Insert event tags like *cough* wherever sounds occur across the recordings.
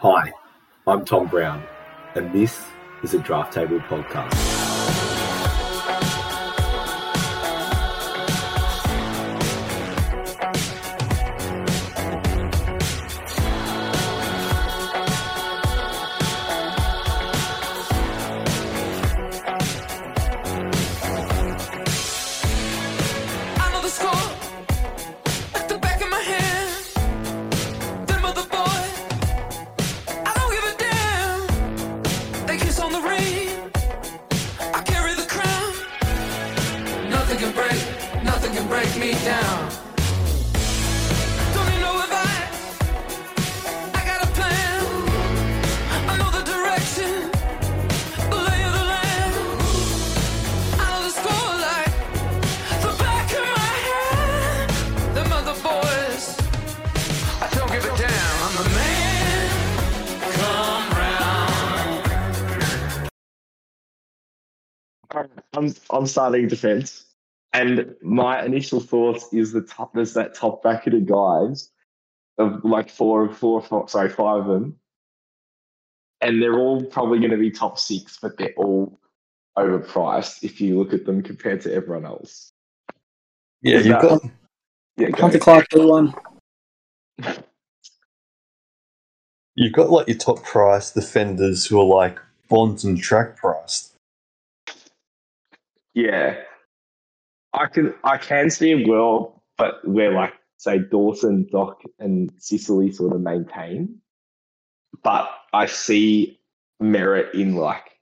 Hi, I'm Tom Brown, and this is a Draft Table Podcast. I'm I'm starting defense, and my initial thoughts is the top. There's that top bracket of guys, of like four, four, four sorry, five of them, and they're all probably going to be top six, but they're all overpriced if you look at them compared to everyone else. Yeah, Is you've that- got Yeah, go Hunter ahead. Clark Hill one. you've got like your top price defenders who are like bonds and track priced. Yeah, I can I can see a world, but where like say Dawson, Doc, and Sicily sort of maintain, but I see merit in like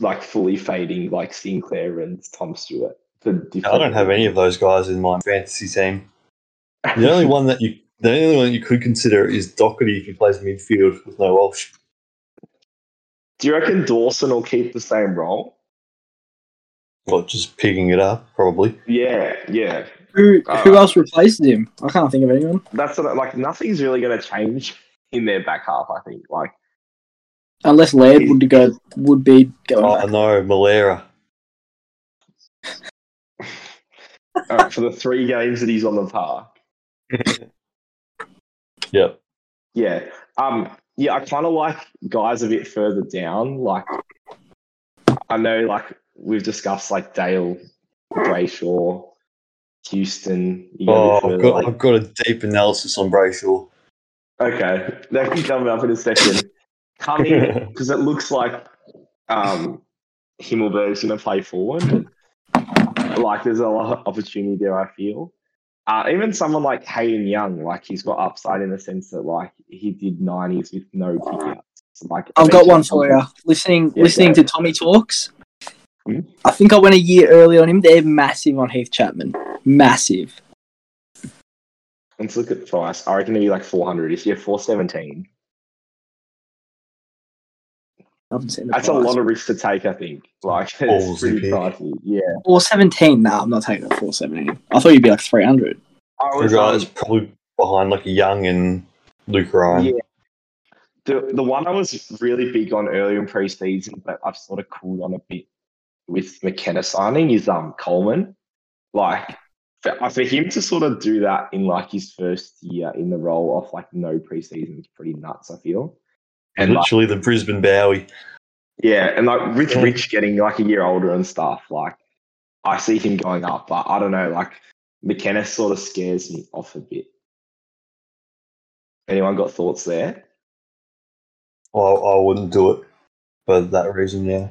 like fully fading like Sinclair and Tom Stewart. For different I don't have any of those guys in my fantasy team. The only one that you the only one you could consider is Docherty if he plays midfield with no Walsh. Do you reckon Dawson will keep the same role? Or just picking it up, probably. Yeah, yeah. Who Uh, who else replaces him? I can't think of anyone. That's what, like nothing's really going to change in their back half. I think like Unless Laird would go would be going Oh back. no, Milera. *laughs* uh, for the three games that he's on the park. *laughs* Yep. Yeah. Um. Yeah, I kind of like guys a bit further down. Like, I know, like we've discussed, like Dale, Brayshaw, Houston. You go a Oh, I've got, like- I've got a deep analysis on Brayshaw. okay, that can come up in a second. Coming *laughs* because it looks like um, Himmelberg's going to play forward. And, like, there's a lot of opportunity there. I feel. Uh, even someone like Hayden Young, like he's got upside in the sense that like he did nineties with no kickouts. Like I've got one for you. Listening Yeah, listening go. to Tommy talks. I think I went a year early on him. They're massive on Heath Chapman. Massive. Let's look at the price. I reckon it'd be like four hundred. If you're four seventeen, I haven't seen the that's a lot of risk to take. I think. Like Balls, it's pretty you pricey. Yeah. Four seventeen. Nah, I'm not taking a four seventeen. I thought you'd be like three hundred. I was, guys um, probably behind like Young and Luke Ryan. Yeah. The the one I was really big on earlier in preseason, but I've sort of cooled on a bit with McKenna signing is um Coleman. Like for, uh, for him to sort of do that in like his first year in the role of like no preseason is pretty nuts. I feel. And And like, literally the Brisbane Bowie. yeah, and like with Yeah. Rich getting like a year older and stuff, like I see him going up, but I don't know, like McKenna sort of scares me off a bit. Anyone got thoughts there? I, I wouldn't do it for that reason, yeah.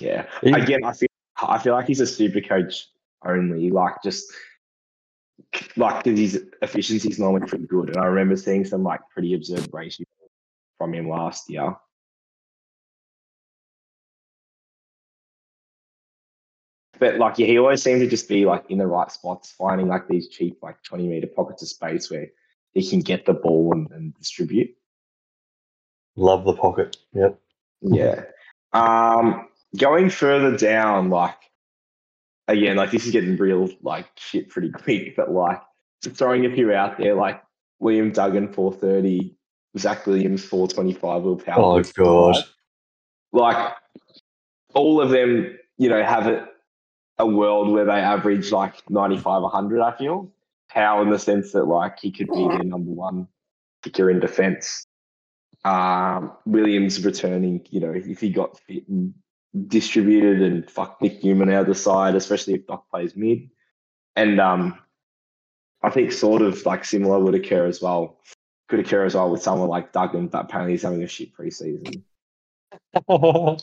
Yeah. Again, I feel I feel like he's a super coach only, like just like 'cause his efficiency is normally pretty good. And I remember seeing some like pretty absurd ratio from him last year. But like yeah, he always seemed to just be like in the right spots, finding like these cheap like 20 meter pockets of space where he can get the ball and, and distribute. Love the pocket. Yep. Yeah. Um, going further down, like again, like this is getting real like shit pretty quick, *laughs* but like just throwing a few out there, like William Duggan four thirty, Zach Williams four twenty five, Will Powell. Oh, God. Like all of them, you know, have a, a world where they average like 95, 100, I feel Powell in the sense that like he could be their number one kicker in defence. Um, Williams returning, you know, if he got fit and distributed and fuck Nick Newman out of the side, especially if Doc plays mid. And um, I think sort of like similar would occur as well. Could occur as well with someone like Duggan, but apparently he's having a shit preseason. *laughs*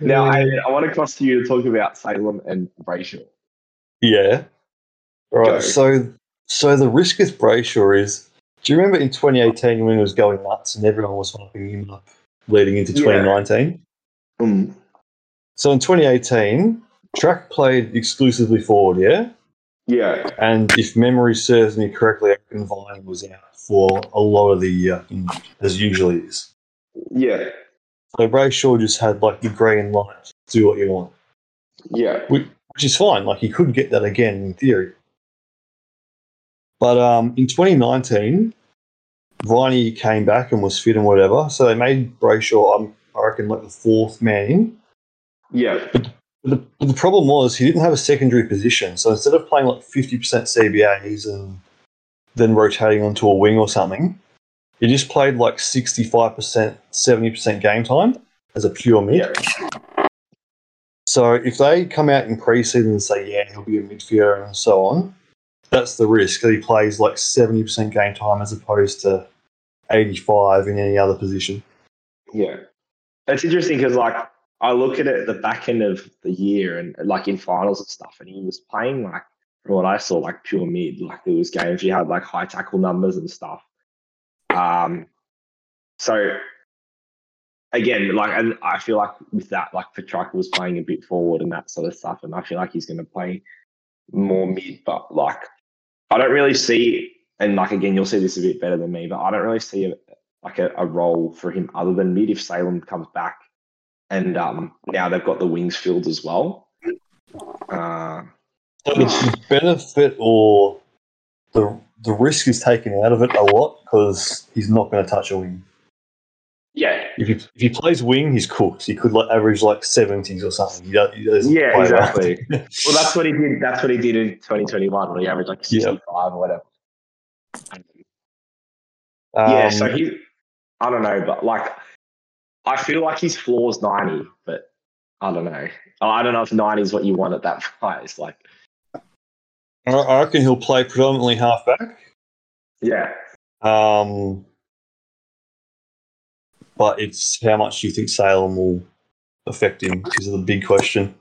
Now, I, I want to cross to you to talk about Salem and Brayshaw. Yeah. Right. Go. So, so the risk with Brayshaw is. Do you remember in 2018 when he was going nuts and everyone was hyping him up leading into Yeah. 2019? Mm. So in 2018, Track played exclusively forward, yeah. Yeah, And if memory serves me correctly, I reckon Vine was out for a lot of the year, as usually is. yeah, So Brayshaw just had like the green light, do what you want. yeah, which, which is fine. Like he could get that again in theory. But um, in 2019, Viney came back and was fit and whatever. So they made Brayshaw, um, I reckon, like the fourth man in. yeah, But the, but the problem was he didn't have a secondary position. So instead of playing like 50% CBAs and then rotating onto a wing or something, he just played like 65%, 70% game time as a pure mid. yeah, So if they come out in preseason and say, yeah, he'll be a midfielder and so on, that's the risk that he plays like 70% game time as opposed to 85 in any other position. yeah. It's interesting because, like, I look at it at the back end of the year and, like, in finals and stuff, and he was playing, like, from what I saw, like, pure mid. Like, there was games he had, like, high tackle numbers and stuff. Um, so, again, like, and I feel like with that, like, Petracca was playing a bit forward and that sort of stuff, and I feel like he's going to play more mid, but, like, I don't really see, and, like, again, you'll see this a bit better than me, but I don't really see like a, a role for him other than mid if Salem comes back. And um, now they've got the wings filled as well. Uh, So it's the benefit or the the risk is taken out of it a lot because he's not going to touch a wing. yeah, If he, if he plays wing, he's cooked. He could like average like 70s or something. He, does, he doesn't yeah, exactly. *laughs* well, that's what he did. That's what he did in 2021 when he averaged like Yeah. 65 or whatever. yeah, so Um, he, I don't know, but like, I feel like his floor's 90, but I don't know. I don't know if 90 is what you want at that *laughs* price. Like, I reckon he'll play predominantly halfback. yeah, Um, but it's how much do you think Salem will affect him is the big question.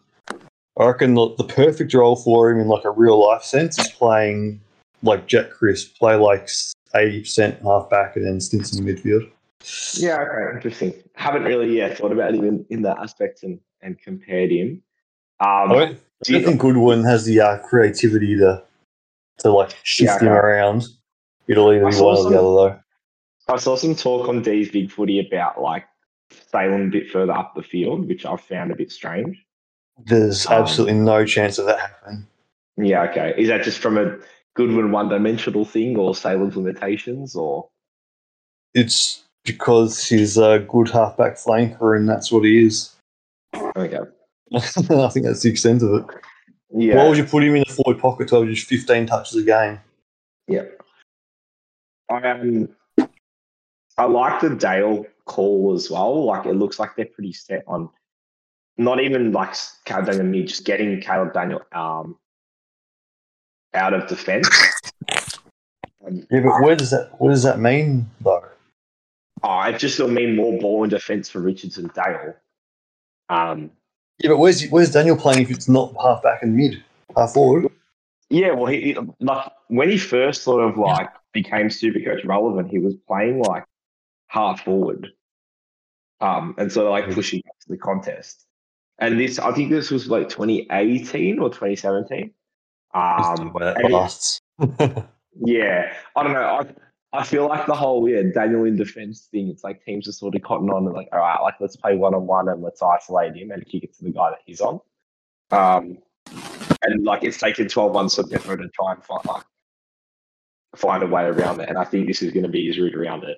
I reckon the, the perfect role for him in like a real life sense is playing like Jack Chris, play like eighty percent halfback and then stints in the midfield. Yeah, okay, interesting. Haven't really yeah thought about him in, in that aspect and, and compared him. Um, I don't, I think Goodwin has the uh, creativity to to like shift Yeah, him around. It'll either be one or the other though. I saw some talk on D's Big Footy about like Salem a bit further up the field, which I found a bit strange. There's Um, absolutely no chance of that happening. Yeah, okay. Is that just from a Goodwin one dimensional thing or Salem's limitations or It's because he's a good halfback flanker, and that's what he is. okay. *laughs* I think that's the extent of it. Yeah. Why would you put him in the forward pocket to average 15 touches a game? Yeah. I um I like the Dale call as well. Like it looks like they're pretty set on not even like Caleb Daniel mid, just getting Caleb Daniel um out of defence. Um, Yeah, but where does that what does that mean though? Oh, I just will mean more ball in defence for Richardson Dale. Um Yeah, but where's where's Daniel playing if it's not half back and mid, half forward? Yeah, well, he like when he first sort of like became Supercoach relevant, he was playing like half forward, um, and of like pushing up to the contest. And this, I think this was like 2018 or 2017. Um, Where that and it- lasts. *laughs* yeah, I don't know. I I feel like the whole yeah Daniel in defense thing. It's like teams are sort of cotton on and like, all right, like let's play one on one and let's isolate him and kick it to the guy that he's on. Um, and like it's taken 12 months for Pepper to try and find like find a way around it. And I think this is going to be his route around it.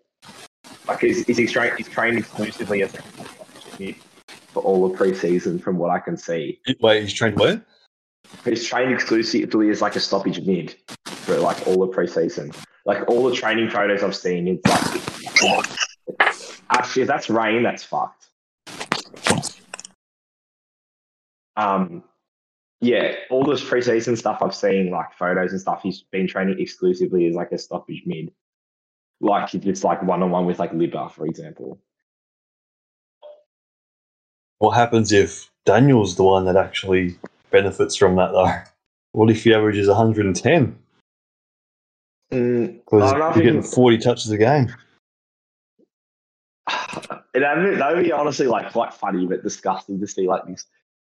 Like he's he's, trained he's trained exclusively as a for all of preseason, from what I can see. Wait, he's trained where? He's trained exclusively as like a stoppage mid. for like all the preseason. Like all the training photos I've seen, it's like actually if that's rain, that's fucked. Um, yeah, all this preseason stuff I've seen, like photos and stuff, he's been training exclusively as like a stoppage mid, like it's like one on one with like Libba, for example. What happens if Daniel's the one that actually benefits from that though? What if he averages 110? Mm, Because you're getting 40 touches a game. *sighs* It that would be honestly like quite funny but disgusting to see like this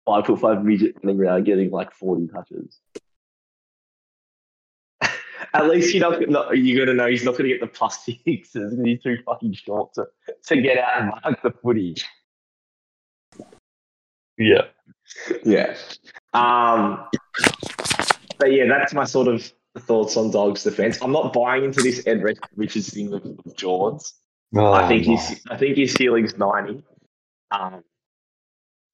five foot five midget running around getting like forty touches. *laughs* At least you're not, not you're gonna know he's not gonna get the plus *laughs* sixes and he's too fucking short to, to get out and mark the footy. Yeah. Yeah. Um but yeah, that's my sort of thoughts on dogs defense. I'm not buying into this Ed Richards thing with Jords. Oh, I think no. his I think his ceiling's ninety. Um,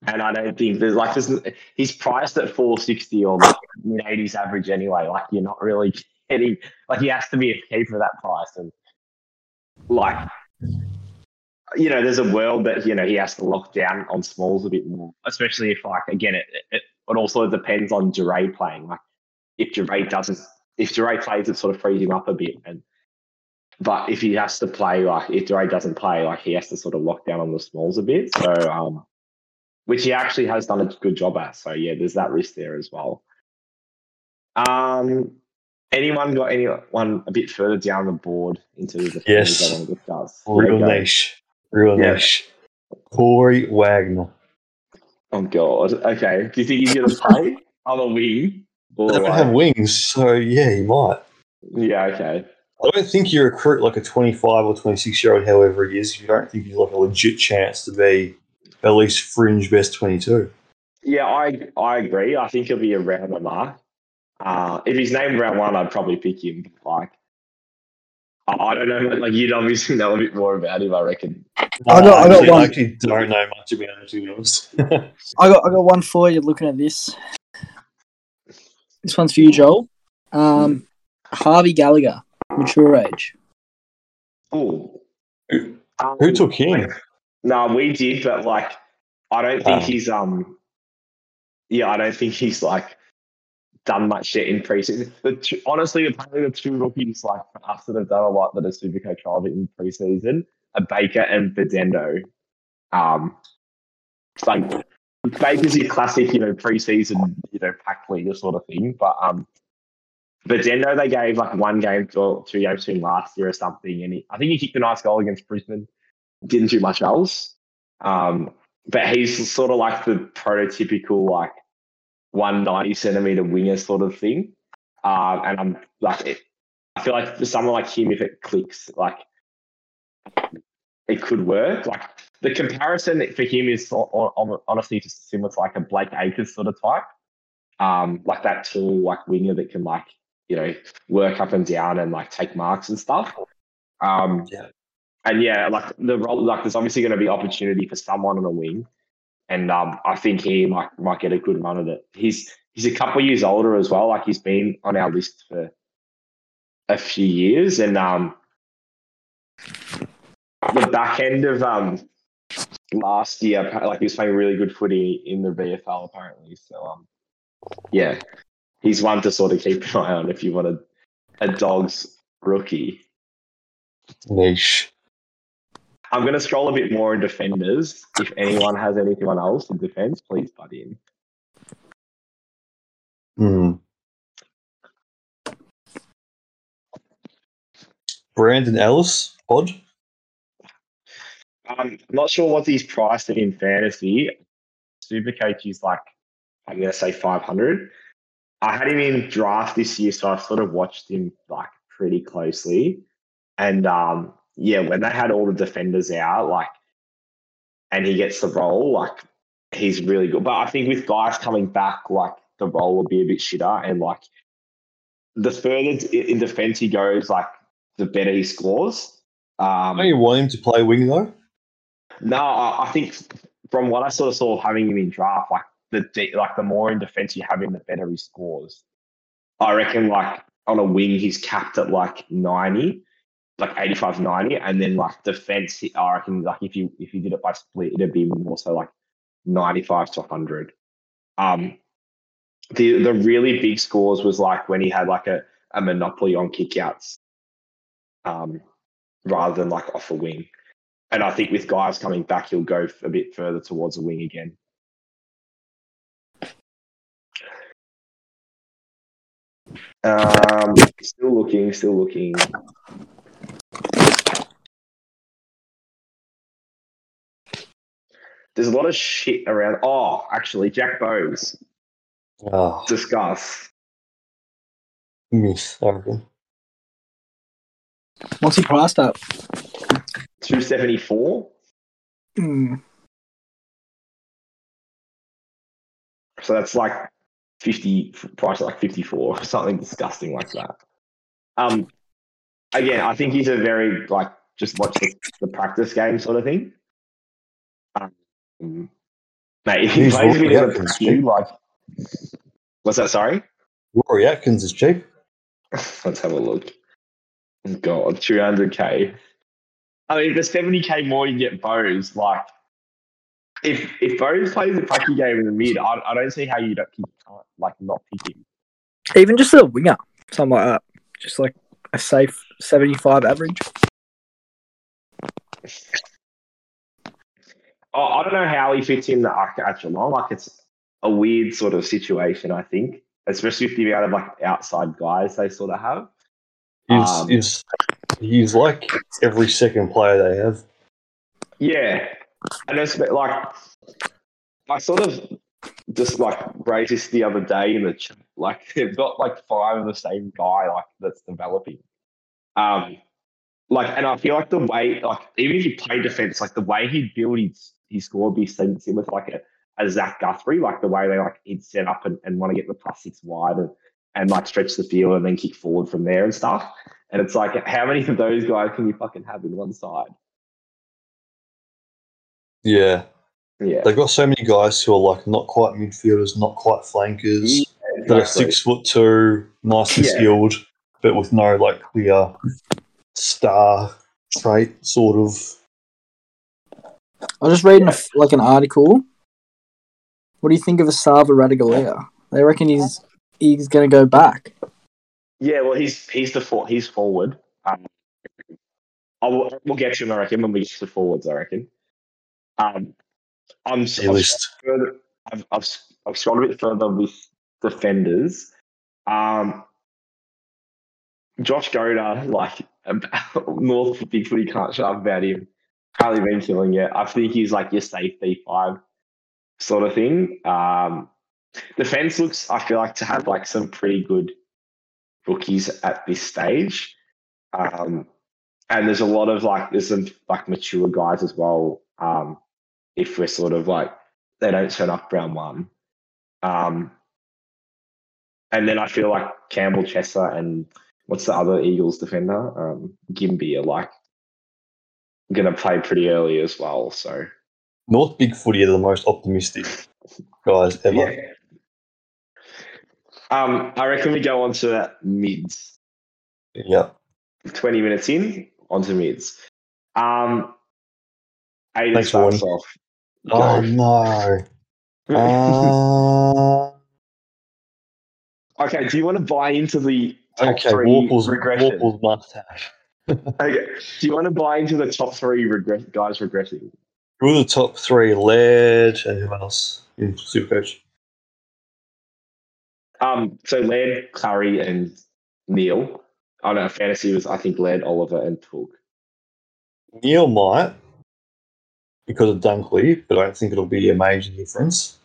and I don't think there's like there's, he's priced at four sixty or like mid eighties average anyway. Like you're not really getting like he has to be a keeper at that price and like you know there's a world that you know he has to lock down on smalls a bit more, especially if like again it it, it also depends on Jure playing. Like if Jure doesn't if Jure plays, it sort of frees him up a bit and but if he has to play, like if Dre doesn't play, like he has to sort of lock down on the smalls a bit. So, um, which he actually has done a good job at. So yeah, there's that risk there as well. Um, anyone got anyone a bit further down the board into the Yes. they want to discuss? Real niche. Real Yeah. Corey Wagner. Oh god. Okay. Do you think he's gonna play on the wing? Or They don't like- have wings, so yeah, he might. yeah. Okay. I don't think you recruit like a 25 or 26 year old, however he is, if you don't think he's like a legit chance to be at least fringe best 22. Yeah, I I agree. I think he'll be around the mark. Uh, if he's named round one, I'd probably pick him. Like, I, I don't know. Like, you'd obviously know a bit more about him. I reckon. I got- I got actually, one. I actually don't know much about him, to be honest. I got I got one for you. Looking at this, this one's for you, Joel. Um, Harvey Gallagher, mature age. Oh, Who took him? No, we did, but like, I don't think Oh. he's um. Yeah, I don't think he's like done much shit in preseason. The two, honestly, apparently the two rookies like us that have done a lot that are Supercoach relevant in preseason are Baker and Bedendo. Um, like Baker's your classic, you know, preseason, you know, pack leader sort of thing. But um, Bedendo they gave like one game or two games to him last year or something, and he, I think he kicked a nice goal against Brisbane. Didn't do much else. Um, but he's sort of like the prototypical like 190 centimeter winger sort of thing. Um, and I'm like, it, I feel like for someone like him, if it clicks, like it could work. Like the comparison for him is hon- hon- honestly just similar to like a Blake Acres sort of type. Um, like that tall like winger that can like you know work up and down and like take marks and stuff. Um, Yeah. And yeah, like the role, like there's obviously going to be opportunity for someone on a wing, and um, I think he might might get a good run at it. He's he's a couple years older as well. Like he's been on our list for a few years, and um, the back end of um last year, like he was playing really good footy in the VFL apparently. So um, yeah, he's one to sort of keep an eye on if you want a, a dog's rookie. Niche. I'm going to scroll a bit more in defenders. If anyone has anyone else in defense, please butt in. Hmm. Brandon Ellis, odd. Um, I'm not sure what he's priced at in fantasy. Supercoach is like, I'm going to say 500. I had him in draft this year, so I've sort of watched him like pretty closely. And um, yeah, when they had all the defenders out, like, and he gets the role, like, he's really good. But I think with guys coming back, like, the role will be a bit shitter. And like, the further in defense he goes, like, the better he scores. Um, Don't you want him to play wing though? no, I, I think from what I sort of saw having him in draft, like the like the more in defense you have him, the better he scores. I reckon, like on a wing, he's capped at like 90, like 85, 90. And then like defense, I reckon like if you if you did it by split, it'd be more so like 95 to 100. Um, the the really big scores was like when he had like a, a monopoly on kickouts, um, rather than like off a wing. And I think with guys coming back, he'll go a bit further towards a wing again. Um, still looking, still looking. There's a lot of shit around. Oh, actually, Jack Bowes. Ah, Discuss. miss, I reckon. What's he priced at? 274. Hmm. So that's like 50, price like 54, something disgusting like that. Um, again, I think he's a very, like, just watch the, the practice game sort of thing. Um, mate, he He's plays a bit Rory of a Atkins, you, like, what's that? Sorry? Rory Atkins is cheap. *laughs* Let's have a look. Oh, God, 200k. I mean, for 70k more, you get Bowes. Like, if if Bowes plays a pucky game in the mid, I, I don't see how you don't you can't like not pick him. Even just a winger, something like that. Just like a safe 75 average. I don't know how he fits in the arc at Geelong. Like, it's a weird sort of situation, I think, especially with the amount of like outside guys they sort of have. He's, Um, he's, he's like every second player they have. Yeah, and it's like I sort of just like raised this the other day in the chat. Like *laughs* they've got like five of the same guy like that's developing. Um, like, and I feel like the way like even if you play defense, like the way he'd build his his score would be sim- similar to like a, a Zach Guthrie, like the way they like he'd set up and, and want to get the plus six wide and and like stretch the field and then kick forward from there and stuff. And it's like, how many of those guys can you fucking have in one side? Yeah. Yeah, They've got so many guys who are like not quite midfielders, not quite flankers, that are six foot two, nicely Yeah. skilled, but with no like clear star trait sort of. I was just reading a, f- like an article. What do you think of Asava Radigalea? They reckon he's he's going to go back. Yeah, well, he's he's the for, he's forward. Um, I will, we'll get to him, I reckon, when we get to the forwards. I reckon. Um, I'm s- A I've, list. further, I've, I've s- I've scrolled a bit further with defenders. Um, Josh Goater, like *laughs* about, North Big Footy can't shut up about him. Hardly been killing it. I think he's like your safe five sort of thing. Um, defense looks, I feel like, to have like some pretty good rookies at this stage. Um, and there's a lot of like there's some like mature guys as well. Um, if we're sort of like they don't turn up round one. Um, and then I feel like Campbell Chesser and what's the other Eagles defender? Um, Gimby are like gonna play pretty early as well. So North Big Footy are the most optimistic guys ever. yeah. Um, I reckon we go on to that mids. Yeah. 20 minutes in, onto mids. Um, Aiden Thanks, starts Warren. off. Oh no. *laughs* Uh, okay, do you want to buy into the top okay, three Warple's? Warple's must have. *laughs* Okay, do you want to buy into the top three regress guys regressing? Who are the top three? Laird and who else in Supercoach? Um, so Laird, Curry, and Neale. Oh no, fantasy was I think Laird, Oliver, and Touk. Neale might because of Dunkley, but I don't think it'll be a major difference.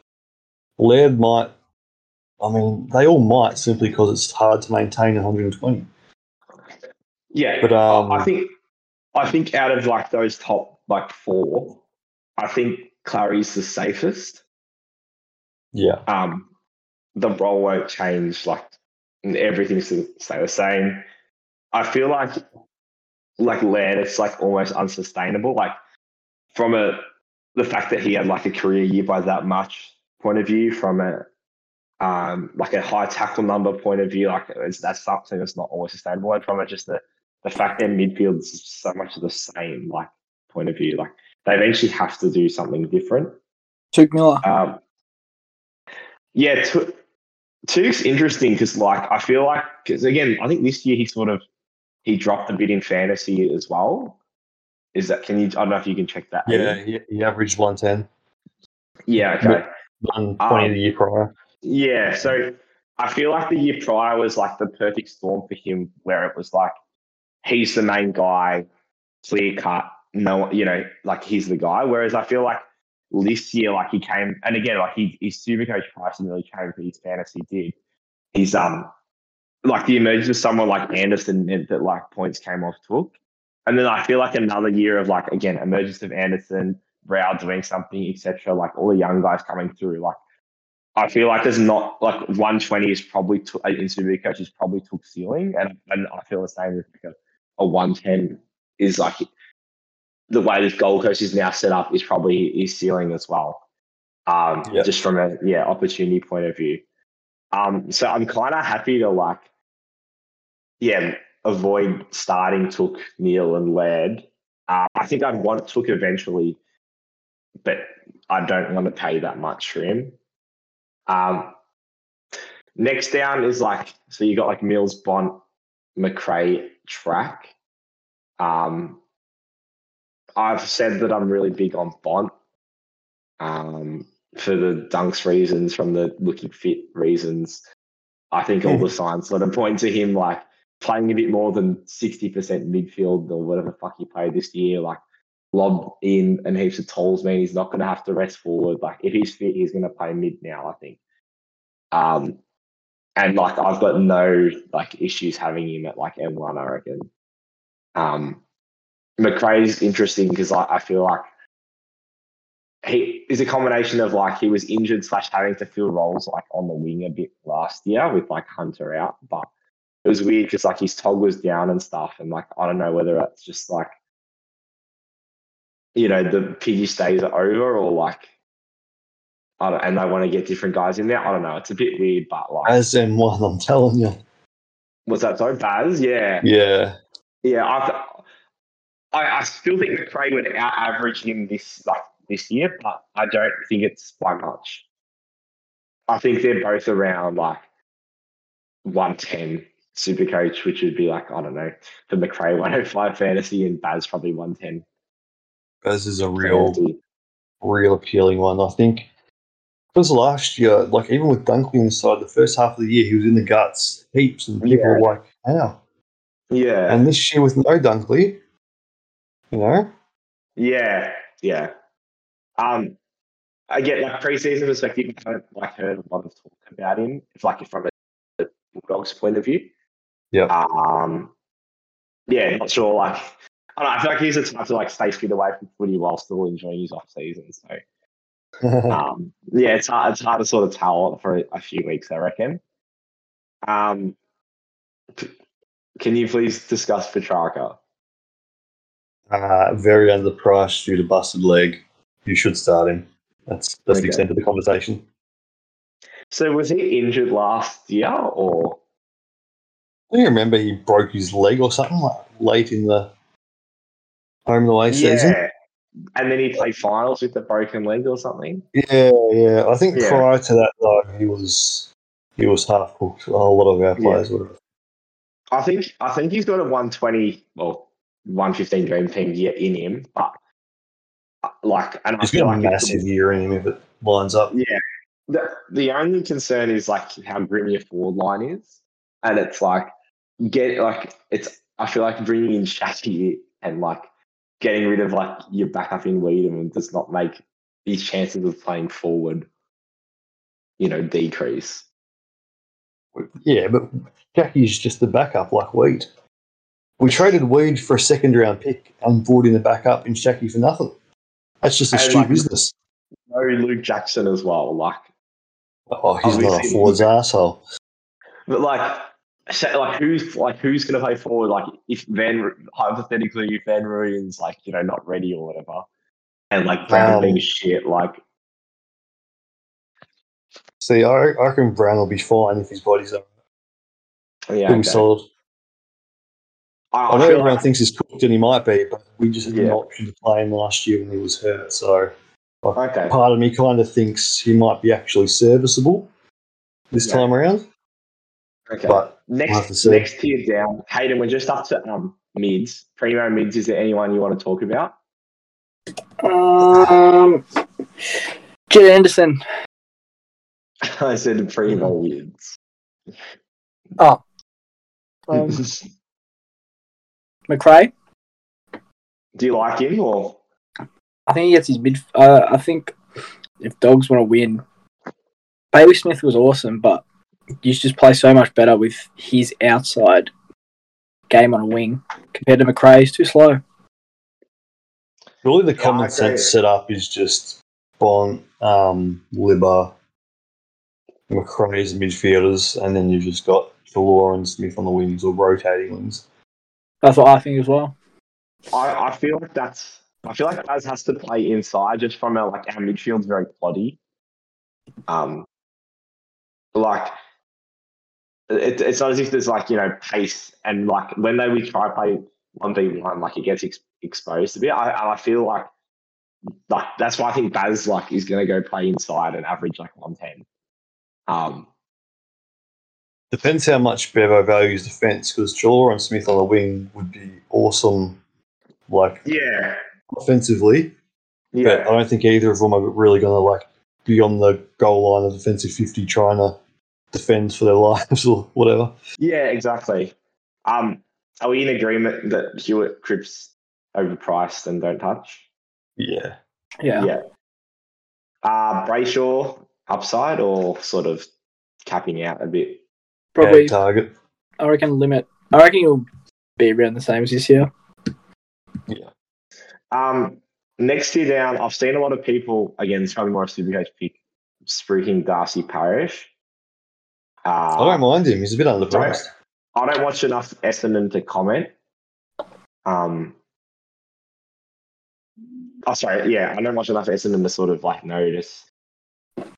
Laird might. I mean, they all might simply because it's hard to maintain 120. Yeah, But um, I think I think out of like those top like four, I think Clary's the safest. yeah, um, the role won't change. Like everything's to stay the same. I feel like like Laird, it's like almost unsustainable. Like from a the fact that he had like a career year by that much point of view, from a um, like a high tackle number point of view, like it's, that's something that's not always sustainable. And from it, just the, the fact that midfield is so much the same, like point of view, like they eventually have to do something different. Touk Miller. Um, yeah, Tu- Touk's interesting because, like, I feel like because again, I think this year he sort of he dropped a bit in fantasy as well. Is that can you? I don't know if you can check that. Yeah, he, he averaged 110, Yeah. Okay. 120 Um, the year prior. Yeah, so I feel like the year prior was like the perfect storm for him, where it was like he's the main guy, clear cut. No, you know, like he's the guy. Whereas I feel like this year, like he came, and again, like he, his super coach price and really came for his fantasy did. He's um like the emergence of someone like Anderson meant that like points came off Touk, and then I feel like another year of like again emergence of Anderson, Rao doing something, etc. Like all the young guys coming through, like. I feel like there's not like 120 is probably to, uh, in Super Coach is probably Touk ceiling, and, and I feel the same with a, a 110 is like the way this Gold Coast is now set up is probably his ceiling as well. Um, Yeah. just from a yeah opportunity point of view. Um, so I'm kind of happy to like yeah avoid starting Touk Neale and Laird. Uh, I think I'd want Touk eventually, but I don't want to pay that much for him. Um, next down is like so you got like Mills, Bont, Macrae, Track. Um, I've said that I'm really big on Bont. Um, for the dunks reasons, from the looking fit reasons, I think all the *laughs* signs sort of point to him like playing a bit more than 60% midfield or whatever the fuck he played this year. Like lob in and heaps of tolls mean he's not going to have to rest forward. Like if he's fit, he's going to play mid now, I think. Um, and like I've got no like issues having him at like M1, I reckon. Um, Macrae's interesting because I, I feel like he is a combination of like he was injured slash having to fill roles like on the wing a bit last year with like Hunter out, but it was weird because like his tog was down and stuff, and like I don't know whether it's just like you know the piggy stays are over or like I don't, and they want to get different guys in there. I don't know. It's a bit weird, but like As in one, I'm telling you. was that so Baz? Yeah, Yeah. yeah. I I, I still think Macrae would out average him this like this year, but I don't think it's by much. I think they're both around like 110 super coach, which would be like, I don't know, for Macrae 105 fantasy and Baz probably 110. Baz is a real, fantasy. real appealing one. I think because last year, like even with Dunkley inside, the first half of the year, he was in the guts heaps, and people Yeah. were like, how? Yeah. And this year with no Dunkley, you know, Yeah, yeah. Um, I get like preseason perspective. I haven't like heard a lot of talk about him. If like from a Bulldogs point of view. Yeah. Um, yeah, not sure. Like, I don't know. I feel like he's a type to like stay fit away from footy while still enjoying his off season. So, *laughs* um, yeah, it's hard. It's hard to sort of tell for a, a few weeks. I reckon. Um, can you please discuss Petracca? uh, very underpriced due to busted leg. You should start him. That's that's Okay. the extent of the conversation. So was he injured last year or? I remember he broke his leg or something like late in the home and away season. Yeah. And then he played finals with the broken leg or something. Yeah, yeah. I think Yeah. prior to that though, he was he was half cooked. A lot of our players would have. I think I think he's got a 120 well 115 dream team year in him, but uh, like and I He's feel got a like it's- massive year in him if it lines up. Yeah. The, the only concern is like how grim your forward line is, and it's like get like it's. I feel like bringing in Shatty and like getting rid of like your backup in Weideman does not make his chances of playing forward, you know, decrease. Yeah, but Jackie's just the backup like Weed. We traded Weed for a second round pick and brought in the backup in Jackie for nothing. That's just a stupid like, business. No Luke Jackson as well, like Oh, he's not a forwards asshole. But like, so, like who's like who's going to play forward? Like if Van hypothetically if Van Rooyen's like you know not ready or whatever, and like Brown Um, being shit, like See, I, I reckon Brown will be fine if his body's up. Yeah, okay. solid. I, I know everyone like, thinks he's cooked, and he might be, but we just had an option to play him last year when he was hurt. So okay. part of me kind of thinks he might be actually serviceable this Yeah. time around. Okay. But We'll next next tier down, Hayden. We're just up to um mids, primo mids. Is there anyone you want to talk about? Um, Jed Anderson. *laughs* I said primo mids. Oh. *laughs* Um, Macrae. Do you like him or? I think he gets his mid. Uh, I think if dogs want to win, Bailey Smith was awesome, but you just play so much better with his outside game on a wing compared to Macrae. He's too slow. Really, the common agree. sense setup is just Bont, um, Libba, Macrae's midfielders, and then you've just got Treloar and Smith on the wings or rotating wings. That's what I think as well. I, I feel like that's. I feel like Baz has to play inside just from a like our midfield's very ploddy. Um, like it, it's not as if there's like you know pace and like when they we try to play one v one, like it gets ex- exposed a bit. I and I feel like like that's why I think Baz like is going to go play inside and average like one ten. Um, Depends how much Bevo values defence, because Treloar and Smith on the wing would be awesome, like yeah, offensively. But I don't think either of them are really going to like be on the goal line of defensive fifty trying to defend for their *laughs* lives or whatever. yeah, exactly. Um, are we in agreement that Hewett Cripps overpriced and don't touch? Yeah, Yeah. Yeah. Uh, Brayshaw upside or sort of capping out a bit? Probably, Gag target. I reckon limit. I reckon he'll be around the same as this year. Yeah. Um, next year down, I've seen a lot of people, again, it's probably more a Supercoach pick, spruiking Darcy Parish. Uh, I don't mind him. He's a bit underpriced. I don't watch enough Essendon to comment. Um, oh, sorry. Yeah, I don't watch enough Essendon to sort of like notice.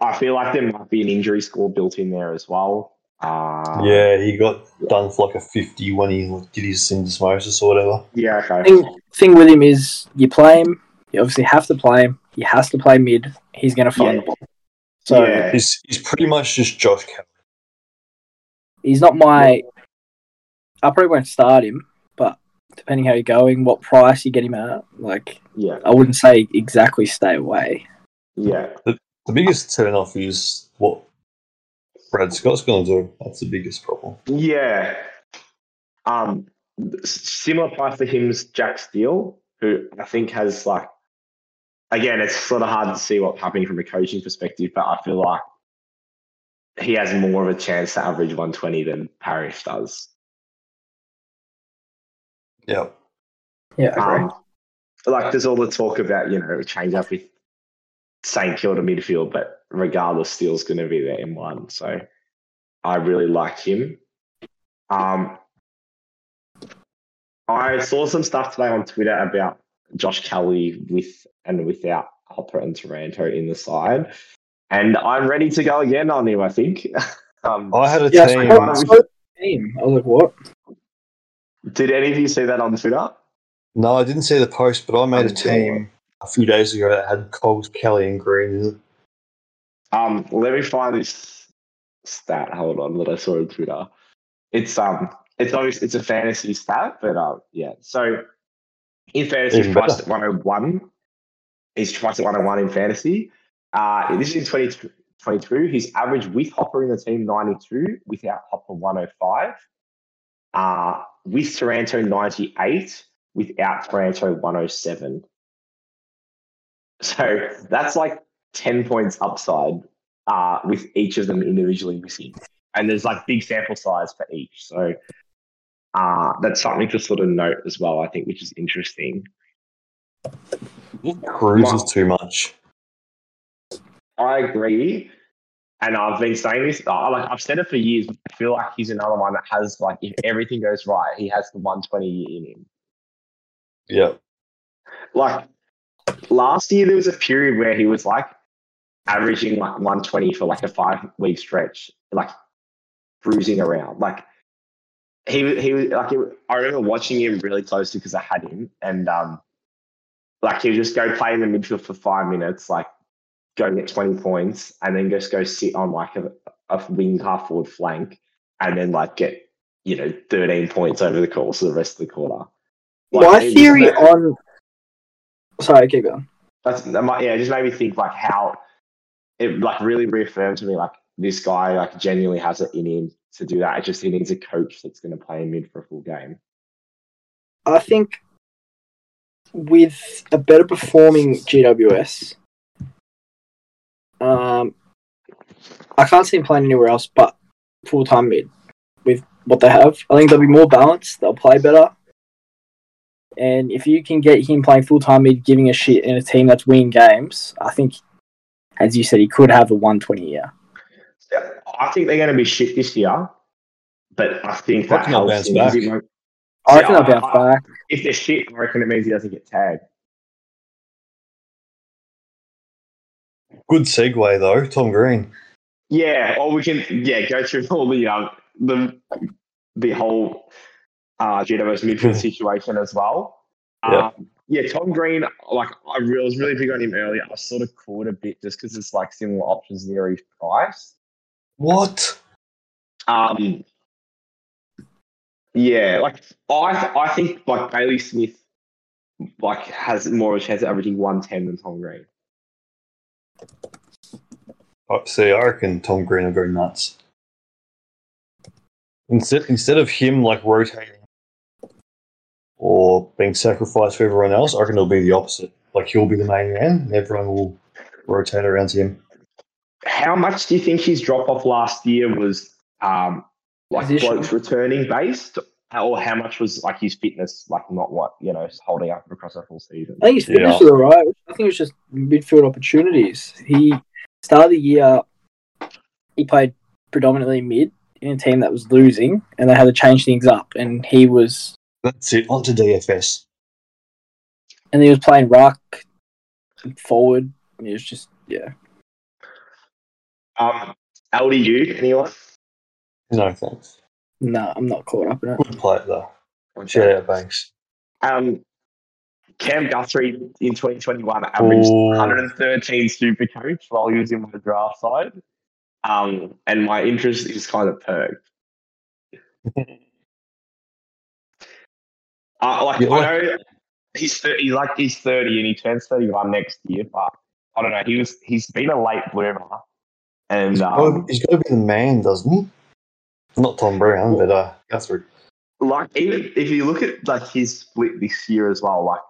I feel like there might be an injury score built in there as well. Uh, Yeah, he got done for like a 50 when he did his syndesmosis or whatever. Yeah. Okay. Thing thing with him is you play him. You obviously have to play him. He has to play mid. He's going to find Yeah. the ball. So yeah. He's, he's pretty much just Josh Kelly. He's not my. I probably won't start him, but depending how you're going, what price you get him at, like Yeah. I wouldn't say exactly stay away. Yeah. The the biggest turn off is what Brad Scott's going to do. That's the biggest problem. Yeah. Um, similar price to him's Jack Steele, who I think has like, again, it's sort of hard to see what's happening from a coaching perspective, but I feel like he has more of a chance to average 120 than Parish does. Yeah. Yeah, Um, like there's all the talk about, you know, change up with St Kilda midfield, but regardless, Steele's going to be there in one. So I really like him. Um, I saw some stuff today on Twitter about Josh Kelly with and without Hopper and Taranto in the side. And I'm ready to go again on him, I think. *laughs* um, I had a yeah. team. so- so- team. I was like, what? did any of you see that on Twitter? No, I didn't see the post, but I made a team a few days ago that had Cogs, Kelly, and Green. Um, let me find this stat. Hold on, that I saw on Twitter. It's um, it's obviously it's a fantasy stat, but uh, yeah. So in fantasy, he's Even priced better. at one hundred one. He's priced at one hundred one in fantasy. Uh, this is in 2022. His average with Hopper in the team ninety two, without Hopper one hundred five. Uh, with Taranto ninety eight, without Taranto one hundred seven. So that's like 10 points upside uh, with each of them individually missing. And there's like big sample size for each. So uh, that's something to sort of note as well, I think, which is interesting. Cruises too much. I agree. And I've been saying this, like I've said it for years. I feel like he's another one that has, like, if everything goes right, he has the 120 in him. Yeah. Like last year, there was a period where he was like averaging like 120 for like a five week stretch, like cruising around. Like he he was like I remember watching him really closely because I had him, and um, like he'd just go play in the midfield for five minutes, like go get 20 points, and then just go sit on like a, a wing half forward flank, and then like get you know 13 points over the course of the rest of the quarter. Like, My theory on. Sorry, keep going. that's that might, yeah, it just made me think like how it like really reaffirmed to me like this guy like genuinely has it in him to do that. It just he needs a coach that's going to play him mid for a full game. I think with a better performing GWS, um, I can't see him playing anywhere else but full time mid with what they have. I think they'll be more balanced. They'll play better. And if you can get him playing full time mid, giving a shit in a team that's winning games, I think, as you said, he could have a 120 year. Yeah, I think they're going to be shit this year, but I think I that reckon they'll helps bounce him. back. He won't- I reckon Yeah, they'll bounce I- back. If they're shit, I reckon it means he doesn't get tagged. Good segue though, Tom Green. Yeah, or we can yeah go through *laughs* all the um the the whole uh GWS *laughs* midfield situation as well. Yeah. Um, yeah, Tom Green, like I was really big on him earlier. I sort of caught a bit just because it's like similar options near his price. What? Um, yeah, like I I think like Bailey Smith like has more of a chance of averaging one ten than Tom Green. See, I reckon Tom Green will go nuts. Instead, instead of him like rotating or being sacrificed for everyone else, I reckon it'll be the opposite. Like he'll be the main man, and everyone will rotate around him. How much do you think his drop off last year was um like Position. blokes returning based, or how much was like his fitness like not what you know holding up across a full season? I think his fitness Yeah. was alright. I think it was just midfield opportunities. He started the year, he played predominantly mid in a team that was losing, and they had to change things up. And he was, That's it. On to DFS. and he was playing ruck, forward. It was just yeah. Um, LDU, anyone? No thanks. No, I'm not caught up in it. Good play though. Shout out Banks. Um, Cam Guthrie in 2021 averaged Ooh. 113 super coach while he was in my draft side. Um, and my interest is kind of perked. *laughs* Uh, like Yeah, I know he's 30, he's like he's 30 and he turns 31 next year, but I don't know. He was he's been a late bloomer, and He's um, got, he's got to be the man, doesn't he? Not Tom Browne, but uh, Guthrie. like even if you look at like his split this year as well, like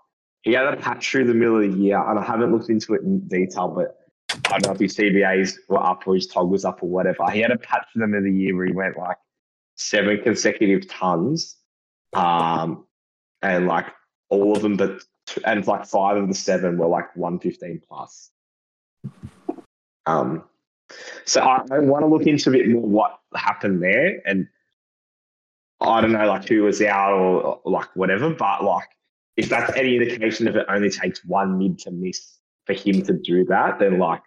he had a patch through the middle of the year, and I haven't looked into it in detail, but I don't know if his CBAs were up or his tog was up or whatever. He had a patch through the middle of the year where he went like seven consecutive tons, um, and like all of them, but and like five of the seven were like one fifteen plus. Um, so I, I want to look into a bit more what happened there and I don't know, like who was out or, or, like whatever, but like if that's any indication if it only takes one mid to miss for him to do that, then like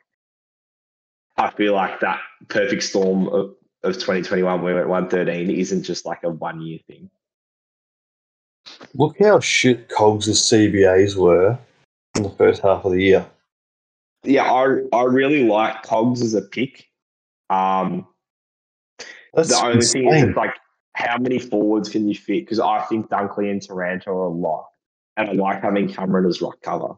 I feel like that perfect storm of, of 2021 where we went 113 isn't just like a one year thing. Look how shit Cogs' CBAs were in the first half of the year. Yeah, I I really like Cogs as a pick. Um, That's the only thing is it's like how many forwards can you fit? Because I think Dunkley and Taranto are a lot, and I like having Cameron as ruck cover.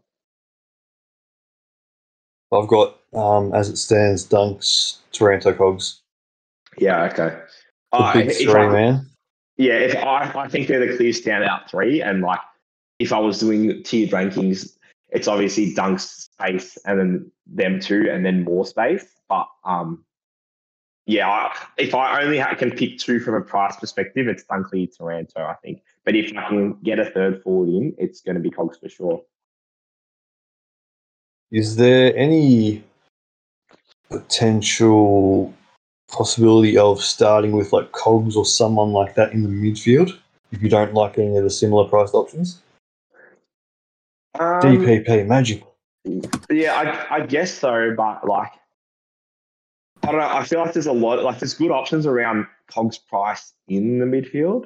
I've got, um, as it stands, Dunks, Taranto Cogs. Yeah, okay. Uh, big three, I- man. Yeah, if I, I think they're the clear standout three, and like if I was doing tiered rankings, it's obviously Dunks space and then them two and then more space. But um, yeah, I, if I only can pick two from a price perspective, it's Dunkley Taranto, I think. But if I can get a third forward in, it's going to be Cogs for sure. Is there any potential possibility of starting with like Cogs or someone like that in the midfield if you don't like any of the similar priced options? Um, DPP, magic. Yeah, I, I guess so, but like I don't know. I feel like there's a lot, like there's good options around Cog's price in the midfield.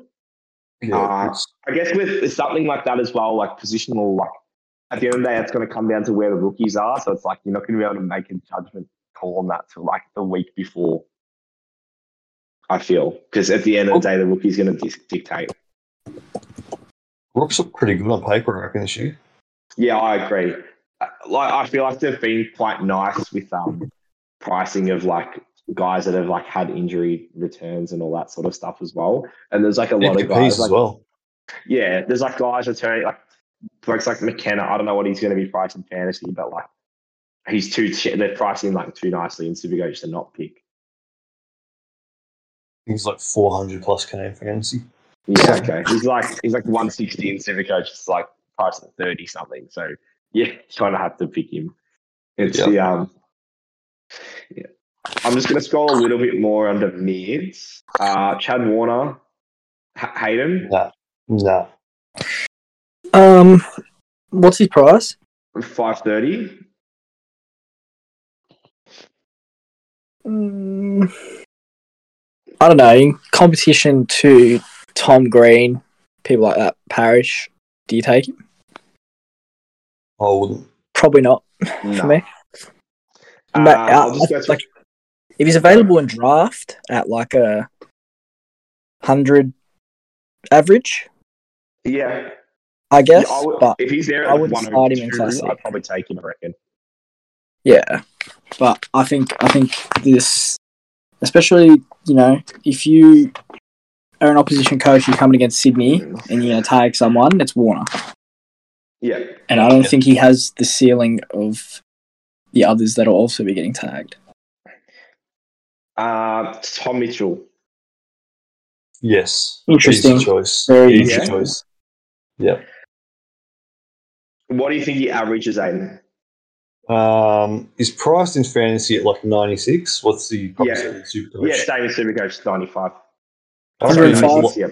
Yeah, Uh, I guess with something like that as well, like positional, like at the end of the day, it's going to come down to where the rookies are. So it's like you're not going to be able to make a judgment call on that till like the week before. I feel because at the end of the day, the rookie's going to dictate. Rooks look pretty good on paper, I reckon, this year. Yeah, I agree. Uh, Like I feel like they've been quite nice with um pricing of like guys that have like had injury returns and all that sort of stuff as well. And there's like a lot of guys as like well. yeah, there's like guys returning like folks like McKenna. I don't know what he's going to be priced in fantasy, but like he's too they're pricing like too nicely in Supercoach to not pick. He's like 400 plus Canadian fantasy. Yeah, okay. He's like he's like 160 in Supercoach. It's like priced at 30 something. So yeah, *laughs* kind of have to pick him. It's Yeah. the um. Yeah. I'm just going to scroll a little bit more under mids. Uh, Chad Warner, H- Hayden, Nah. Nah. Um, what's his price? 530. Mm, I don't know. In competition to Tom Green, people like that, Parish, do you take him? I wouldn't. Probably not for No. Me. Uh, I'll just go like, if he's available in draft at like a hundred average, yeah. I guess. Yeah, I would- but if he's there I wouldn't start him in 102, Classic. I'd probably take him, I reckon. Yeah, but I think I think this, especially you know, if you are an opposition coach, you're coming against Sydney and you're going to tag someone, it's Warner, Yeah. and I don't Yeah. think he has the ceiling of the others that will also be getting tagged. Uh, Tom Mitchell. Yes. Interesting. Easy choice. Very Easy interesting. choice. Yeah. What do you think he averages, Aiden? Um, is priced in fantasy at like 96. What's the probably Yeah. said in Supercoach? Yeah, same as Supercoach, 95. I reckon, 105. he's- Yep.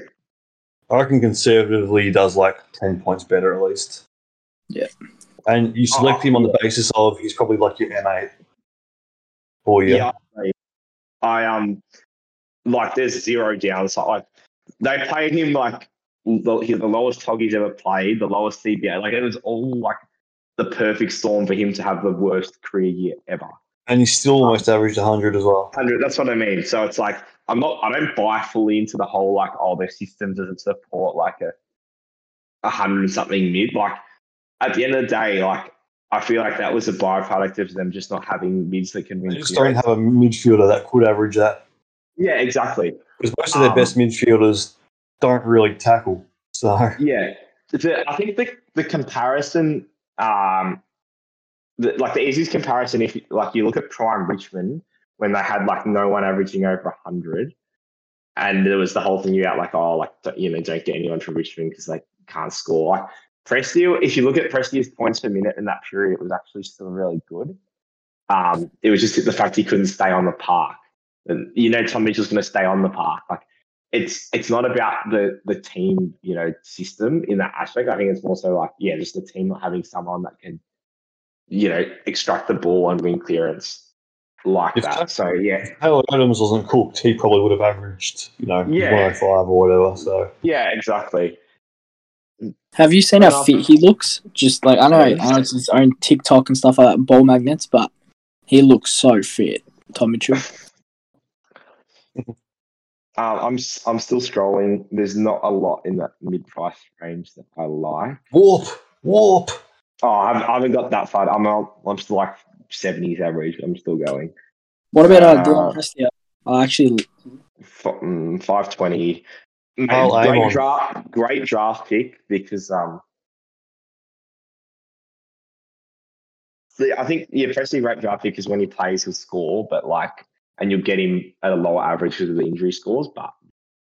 I reckon conservatively does like 10 points better at least. Yeah. And you select Oh, him on the basis of he's probably like your M8 for you. Yeah. I, um like there's zero downside. Like they played him like the, he- the lowest tog he's ever played, the lowest CBA. Like it was all like the perfect storm for him to have the worst career year ever. And he's still almost averaged 100 as well. Hundred. That's what I mean. So it's like I'm not. I don't buy fully into the whole like oh their system doesn't support like a a hundred something mid. Like at the end of the day, like I feel like that was a byproduct of them just not having mids that can win. They just don't have a midfielder that could average that. Yeah, exactly. Because most of their Um, best midfielders don't really tackle. So Yeah, the, I think the the comparison, um, the, like the easiest comparison, if you, like you look at Prime Richmond when they had like no one averaging over hundred, and there was the whole thing about like oh like don't- you know don't get anyone from Richmond because they can't score. Like Prestia, if you look at Prestia's points per minute in that period, it was actually still really good. Um, it was just the fact he couldn't stay on the park. And you know Tom Mitchell's going to stay on the park. Like it's it's not about the the team you know system in that aspect. I think it's more so like yeah, just the team not having someone that can you know extract the ball and win clearance like If that. that- So yeah, Taylor Adams wasn't cooked, he probably would have averaged, you know, Yeah. 105 or whatever. So yeah, exactly. Have you seen how also- fit he looks? Just like I know, I know it's his own TikTok and stuff like that, ball magnets, but he looks so fit, Tom Mitchell. Um, *laughs* I'm s- I'm still scrolling. There's not a lot in that mid price range that I like. warp, warp. Oh, I haven't, I haven't got that far. I'm not, I'm still like 70s average. I'm still going. What about uh, Uh, Dion Prestia? I actually F- mm, 520. Mate, great draft, great draft pick because um, I think yeah, Prestia great draft pick is when he plays he'll score, but like, and you'll get him at a lower average because of the injury scores, but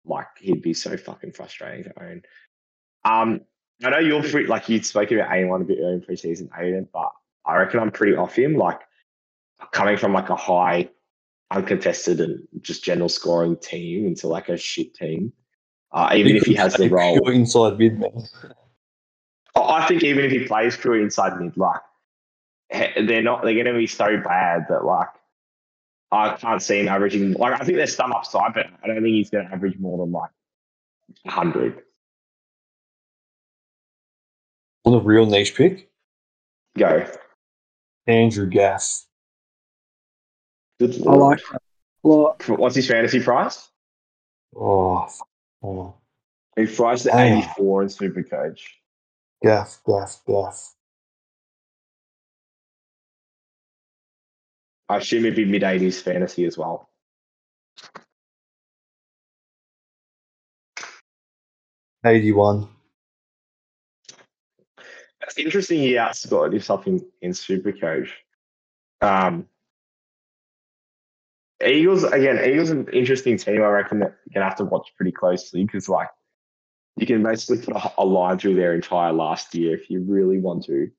like he'd be so fucking frustrating to own. Um, I know you're free, like you spoke about A1 a bit earlier in preseason, Aiden, but I reckon I'm pretty off him. Like coming from like a high uncontested and just general scoring team into like a shit team. Uh, even if he has the role, Pure inside mid man. I I think even if he plays pure inside mid, like they're not, they're going to be so bad that like I can't see him averaging. Like I think there's some upside, but I don't think he's going to average more than like hundred. On the real niche pick, Go. Andrew Gaff. I like that. What's his fantasy price? Oh, f- oh. He's priced at Oh. 84 in Supercoach. Gaff, Gaff, Gaff. I assume it'd be mid 80s fantasy as well. Eighty-one. It's interesting he outscored himself in, in Supercoach. Um, Eagles, again, Eagles are an interesting team. I reckon that you're to have to watch pretty closely because, like, you can basically put a, a line through their entire last year if you really want to.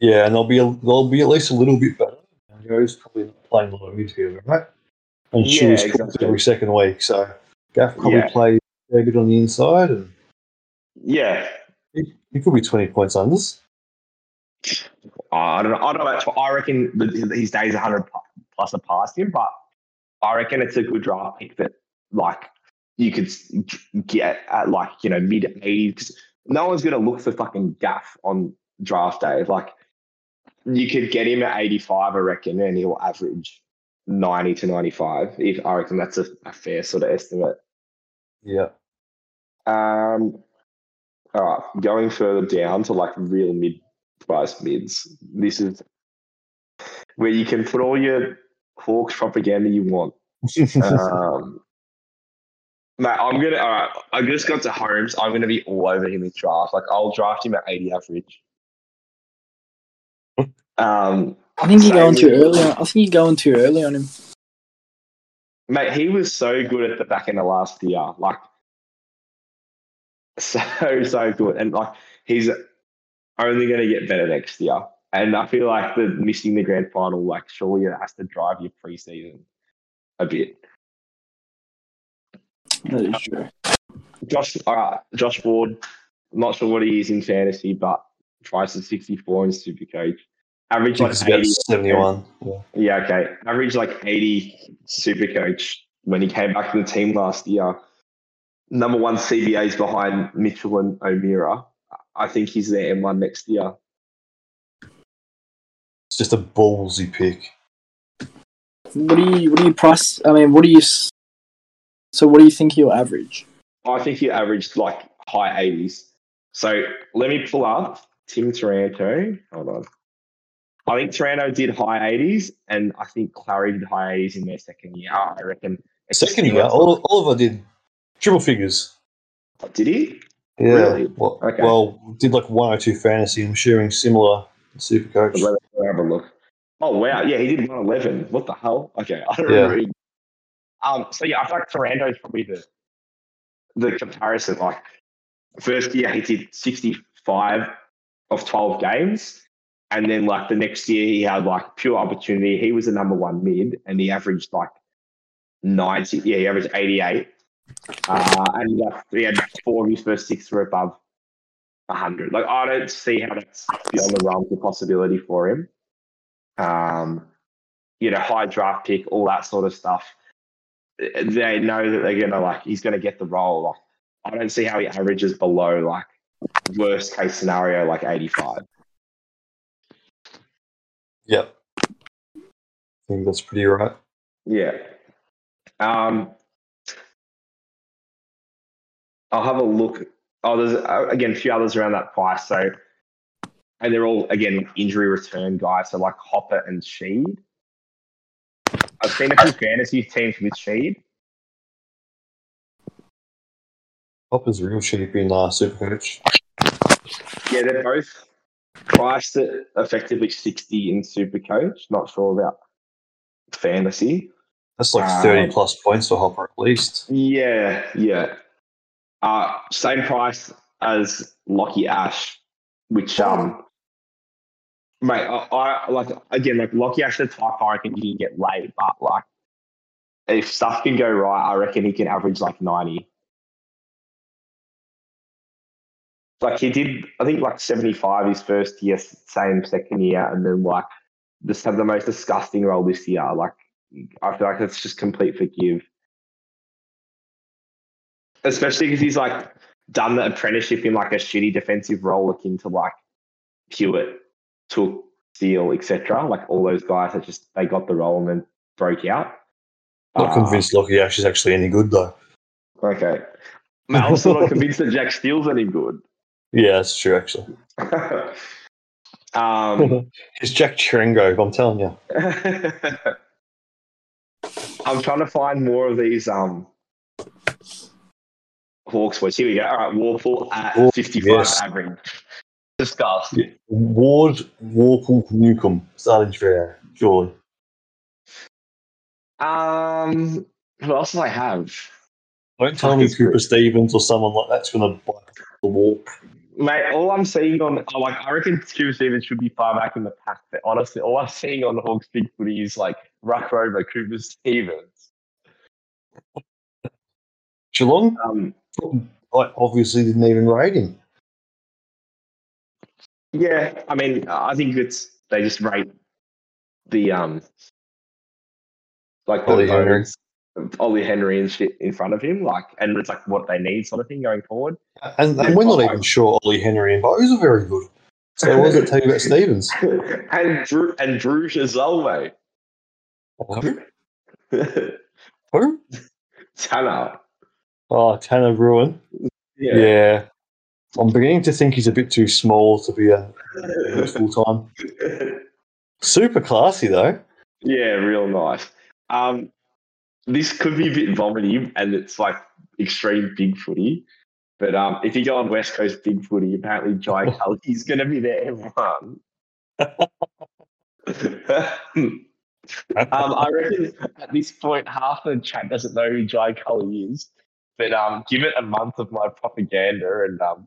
Yeah, and they'll be a, they'll be at least a little bit better. Joe's probably playing a lot of midfield, right? And Yeah, Shoe's exactly. every second week, so Gaff probably Yeah. play a bit on the inside, and Yeah. he, he could be twenty points unders. I don't know. I don't know. I reckon his days 100 plus are past him, but I reckon it's a good draft pick that, like, you could get at, like, you know, mid 80s. 'cause No one's going to look for fucking gaff on draft day. Like, you could get him at 85, I reckon, and he'll average 90 to 95. If I reckon that's a, a fair sort of estimate. Yeah, Um, all right, going further down to like real mid price mids. This is where you can put all your Hawks propaganda you want. *laughs* Um, mate, I'm gonna. All right, I just got to Holmes. I'm gonna be all over him in draft. Like I'll draft him at 80 average. Um, I think you're going too early. On, I think you're going too early on him. mate, he was so good at the back end of last year. Like *laughs* so so good, and like he's only going to get better next year. And I feel like the missing the grand final, like surely it has to drive your preseason a bit. That is true. Josh, uh, Josh Ward, not sure what he is in fantasy, but tries to 64 in Supercoach. Average like think 80. seventy-one. Yeah. Yeah, okay. Average like 80 Supercoach when he came back to the team last year. Number one CBA's behind Mitchell and O'Meara. I think he's there M1 next year. It's just a ballsy pick. What do you? What do you price? I mean, what do you? So, what do you think he'll average? I think he averaged like high 80s. So let me pull up Tim Taranto. Hold on. I think Taranto did high 80s, and I think Clary did high 80s in their second year. I reckon. Second just- year, Ol- Oliver did triple figures. Oh, did he? Yeah. Really? Well, Okay. well, did like one or two fantasy. I'm sharing similar super coach. Let me have a look. Oh wow, yeah, he did 111. What the hell? Okay, I don't Yeah. remember. Um, so yeah, I feel like Taranto is probably the the comparison. Like first year he did 65 of 12 games, and then like the next year he had like pure opportunity. He was the number one mid, and he averaged like 90. Yeah, he averaged 88. Uh, and he had, he had four of his first six were above 100. Like I don't see how that's beyond the realms of possibility for him um, you know, high draft pick, all that sort of stuff. They know that they're gonna like he's gonna get the role. Like, I don't see how he averages below like worst case scenario like 85. Yep. I think that's pretty right. Yeah. Um, I'll have a look. Oh, there's uh, again a few others around that price. So, and they're all again injury return guys. So like Hopper and Sheed. I've seen a few fantasy teams with Sheed. Hopper's real cheap in uh, super coach. Yeah, they're both priced at effectively 60 in Supercoach. Not sure about fantasy. That's like Uh, 30 plus points for Hopper at least. Yeah, yeah. Uh, same price as Lachie Ash, which um, mate, I, uh, I like again like Lachie Ash the type I reckon he can get late, but like if stuff can go right, I reckon he can average like ninety. Like he did, I think like seventy five his first year, same second year, and then like just have the most disgusting role this year. Like I feel like it's just complete forgive. Especially because he's like done the apprenticeship in like a shitty defensive role akin to like Hewett, Touk, Steele, etc. Like all those guys that just they got the role and then broke out. Not Uh, convinced Lachie Ash is actually any good though. Okay. I'm also not *laughs* convinced that Jack Steele's any good. Yeah, that's true actually. *laughs* um, *laughs* It's Jack Chiringo, I'm telling you. I'm trying to find more of these um Hawks boys. Here we go. All right, Worpel at Oh, 55 yes. average. Discuss. Ward, Worpel, Newcombe, starting fair, surely. Um, who else do I have? I don't tell me Cooper. Stephens or someone like that's going to bite the wall. Mate, all I'm seeing on oh, like I reckon Cooper Stephens should be far back in the pack, but honestly, all I'm seeing on the Hawks Big Footy is like Ruck Rover, Cooper Stephens. Geelong, Um, like, obviously didn't even rate him. Yeah, I mean, I think it's they just rate the um like the Ollie Henry. Ollie Henry and shit in front of him, like, and it's like what they need, sort of thing, going forward. And, and we're not even sure Ollie Henry and Bowes are very good. So what does it tell you about Stephens? *laughs* and Drew and Drew Chazelle, Who? mate. *laughs* Who? Tanner. Oh, Tanner Bruhn. Yeah. I'm beginning to think he's a bit too small to be a full time. *laughs* Super classy though. yeah, real nice. Um, this could be a bit vomity, and it's like extreme big footy. But um, if you go on West Coast big footy, apparently Jai *laughs* Culley's going to be there one. *laughs* um, I reckon at this point, half the chat doesn't know who Jai Culley is. But um, give it a month of my propaganda, and um,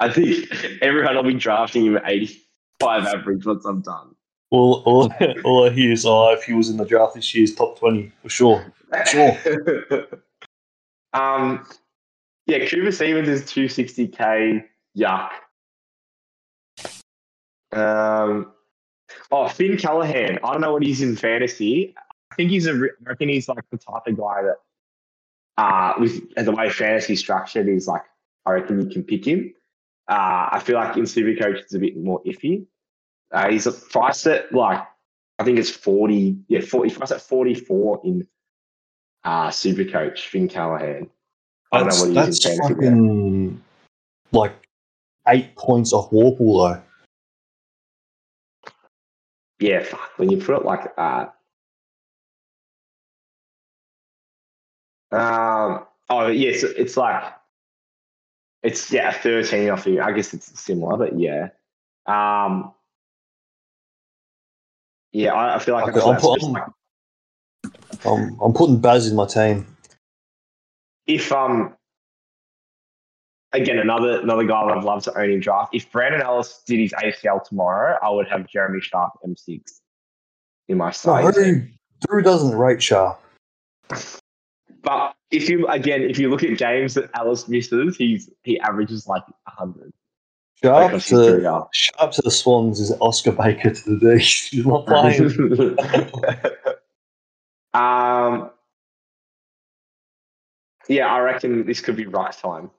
I think everyone will be drafting him at 85 average once I'm done. All, all, all I hear is, oh, if he was in the draft this year's top 20, for sure. Sure. *laughs* um, yeah, Cooper Stephens is 260k. Yuck. Um, oh, Finn Callaghan. I don't know what he's in fantasy. I think he's a. I reckon he's like the type of guy that, uh, with the way fantasy structured is like. I reckon you can pick him. Uh, I feel like in Supercoach it's a bit more iffy. Uh, he's priced at like I think it's forty. Yeah, forty. Priced at forty four in uh, Supercoach. Finn Callaghan. I don't know That's, what he's that's in fantasy. fucking like eight points off Worpel though. Yeah, fuck. When you put it like that. Um. Oh yes, it's like it's yeah thirteen off you. I guess it's similar, but yeah. Um. Yeah, I, I feel like Okay, that's put- like I'm, I'm putting Baz in my team. if um again another another guy I'd love to own in draft. If Brandon Ellis did his ACL tomorrow, I would have Jeremy Sharp M6 in my No, side. Drew, Drew doesn't rate sharp. But if you again, if you look at games that Ellis misses, he's he averages like hundred. Sharp to, sharp to the Swans is Oscar Baker to the D. He's *laughs* not playing. *laughs* um, yeah, I reckon this could be right time.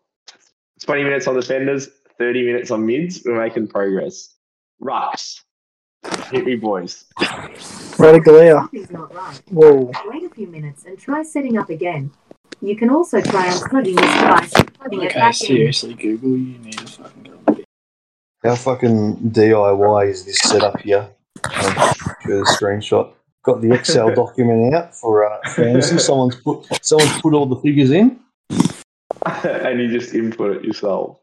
Twenty minutes on defenders, thirty minutes on mids. We're making progress. Rucks, hit me, boys. Radicalia. Something's. Whoa. Wait a few minutes and try setting up again. You can also try unplugging this device and plugging it Okay, back in. seriously, Google, you need to fucking go. How fucking DIY is this setup here? I'll show the screenshot. Got the Excel *laughs* document out for uh, fantasy. Someone's put someone's put all the figures in. *laughs* and you just input it yourself.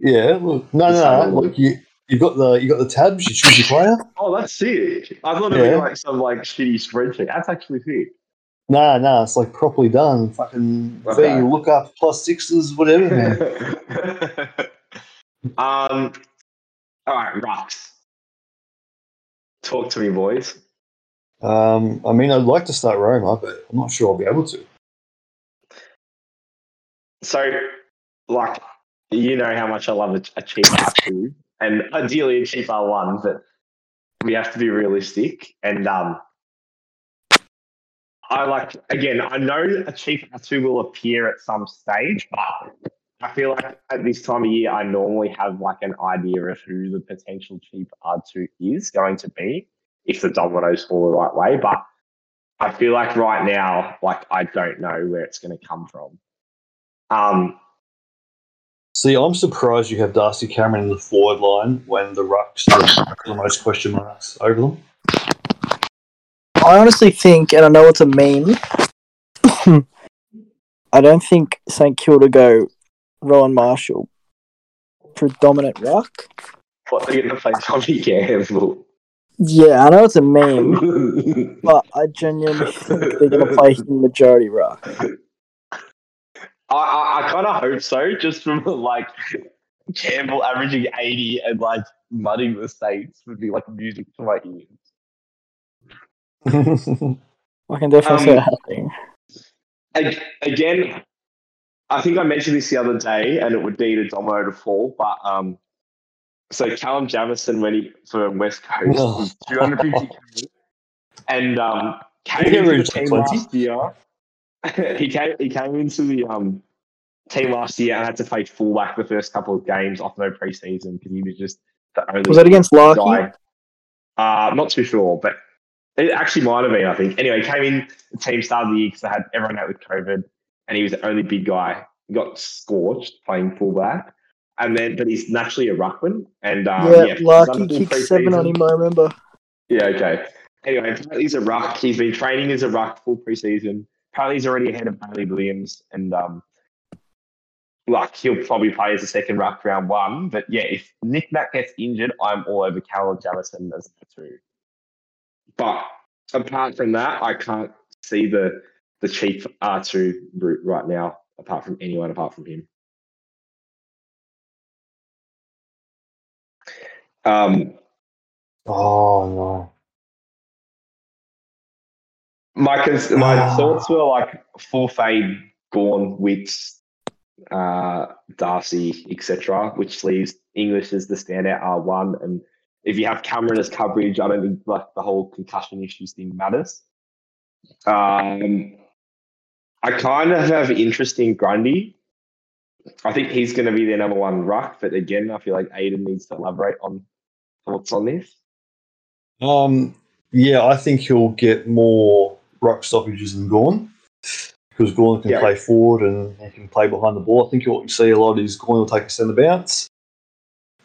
Yeah, look, no, Just no, no. look. Like you, you got the you got the tabs. You choose your player. Oh, that's sick. I thought it'd Yeah. be like some like shitty spreadsheet. That's actually sick. Nah, nah, it's like properly done. Fucking Okay. V, look up plus sixes, whatever, man. *laughs* um, all right, Rucks. Talk to me, boys. um, I mean, I'd like to start Roma, but I'm not sure I'll be able to. So, like, you know how much I love a, a cheap R2, and ideally a cheap R1, but we have to be realistic. And um, I like again. I know a chief two will appear at some stage, but I feel like at this time of year, I normally have like an idea of who the potential chief R2 is going to be if the dominoes fall the right way. But I feel like right now, like I don't know where it's going to come from. Um, See, I'm surprised you have Darcy Cameron in the forward line when the rucks are the most question marks over them. I honestly think, and I know it's a meme. *laughs* I don't think St Kilda go Rowan Marshall predominant ruck. what they're going to play Tommy Campbell. Yeah, I know it's a meme, *laughs* but I genuinely think they're going to play him majority ruck. I, I, I kind of hope so, just from like Campbell averaging 80 and like mudding the Saints would be like music to my ears. *laughs* I can definitely see Um, it happening. Ag- Again, I think I mentioned this the other day and it would need a domino to fall, but um, so Callum Jamieson when he for West Coast was 250 and um, came into the team 20. last year. *laughs* he came he came into the um team last year and had to play fullback the first couple of games off no preseason because he was just the only Was that against Larkey? Uh, not too sure, but it actually might have been. I think. Anyway, came in the team started the year because they had everyone out with COVID, and he was the only big guy. He got scorched playing fullback, and then but he's naturally a ruckman. And um, yeah, yeah, Larkey kicked seven on him, I remember. Yeah, okay. Anyway, he's a ruck. He's been training as a ruck full preseason. He's already ahead of Bailey Williams, and um, like he'll probably play as a second ruck round one. But yeah, if Nick Mack gets injured, I'm all over Callum Jamieson as a two. But apart from that, I can't see the the cheap R two route right now. Apart from anyone, apart from him. Um, oh no. My cons- my Ah. thoughts were like full fade gone with uh, Darcy, etc., which leaves English as the standout R one. And if you have Cameron as coverage, I don't think like the whole concussion issues thing matters. Um, I kind of have interest in Grundy. I think he's going to be their number one ruck, but again, I feel like Aiden needs to elaborate on thoughts on this. Um, yeah, I think he'll get more ruck stoppages than Gawn because Gawn can Yeah. play forward and he can play behind the ball. I think what you see a lot is Gawn will take a centre bounce.